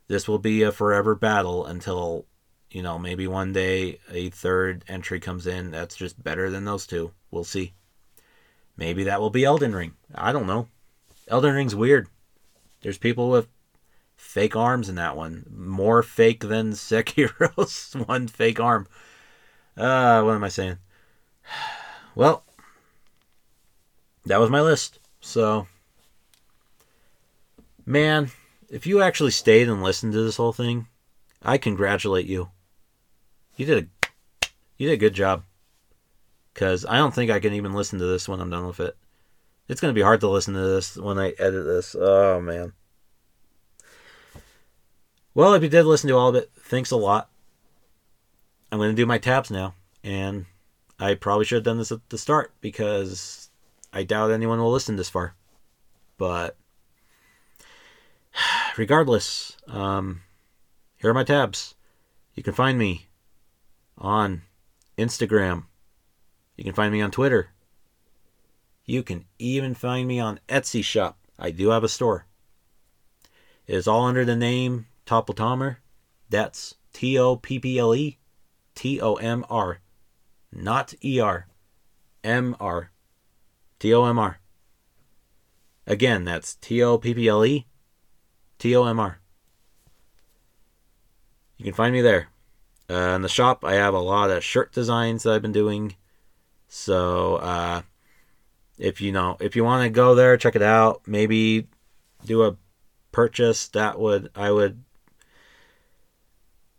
this will be a forever battle until, you know, maybe one day a third entry comes in that's just better than those two. We'll see. Maybe that will be Elden Ring. I don't know. Elden Ring's weird. There's people with fake arms in that one. More fake than Sekiro's one fake arm. Uh, what am I saying? Well, that was my list. So, man, if you actually stayed and listened to this whole thing, I congratulate you. You did a you did a good job. Cause I don't think I can even listen to this when I'm done with it. It's gonna be hard to listen to this when I edit this. Oh man. Well, if you did listen to all of it, thanks a lot. I'm gonna do my tabs now, and I probably should have done this at the start because I doubt anyone will listen this far. But regardless, um, here are my tabs. You can find me on Instagram. You can find me on Twitter. You can even find me on Etsy shop. I do have a store. It is all under the name Topple Tomr. That's T O P P L E T O M R. Not E R. M R. T O M R. Again, that's T O P P L E T O M R. You can find me there. Uh, in the shop, I have a lot of shirt designs that I've been doing. So, uh, if you know, if you want to go there, check it out. Maybe do a purchase. That would, I would.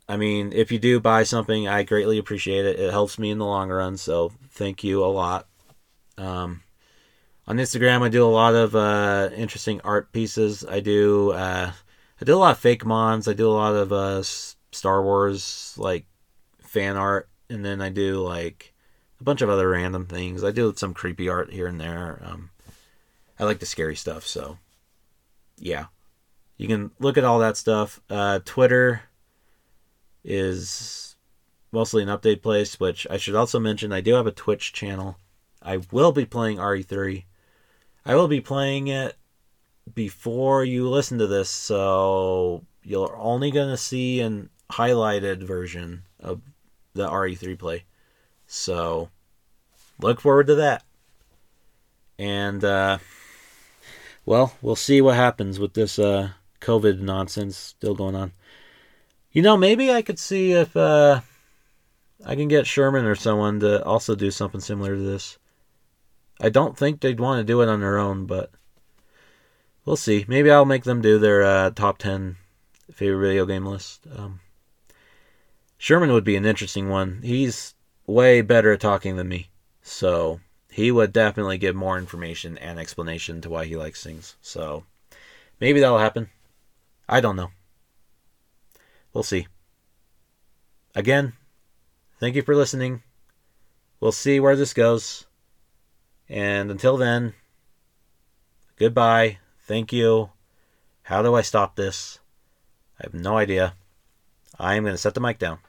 I mean, if you do buy something, I greatly appreciate it. It helps me in the long run. So, thank you a lot. Um, on Instagram, I do a lot of uh, interesting art pieces. I do uh, I do a lot of fake mons. I do a lot of uh, Star Wars like fan art, and then I do like a bunch of other random things. I do some creepy art here and there. Um, I like the scary stuff, so yeah, you can look at all that stuff. Uh, Twitter is mostly an update place, which I should also mention. I do have a Twitch channel. I will be playing RE3 I will be playing it before you listen to this, so you're only going to see an highlighted version of the RE3 play. So look forward to that. And uh, well, we'll see what happens with this uh, COVID nonsense still going on. You know, maybe I could see if uh, I can get Sherman or someone to also do something similar to this. I don't think they'd want to do it on their own, but we'll see. Maybe I'll make them do their uh, top 10 favorite video game list. Um, Sherman would be an interesting one. He's way better at talking than me. So he would definitely give more information and explanation to why he likes things. So maybe that'll happen. I don't know. We'll see. Again, thank you for listening. We'll see where this goes. And until then, goodbye. Thank you. How do I stop this? I have no idea. I am going to set the mic down.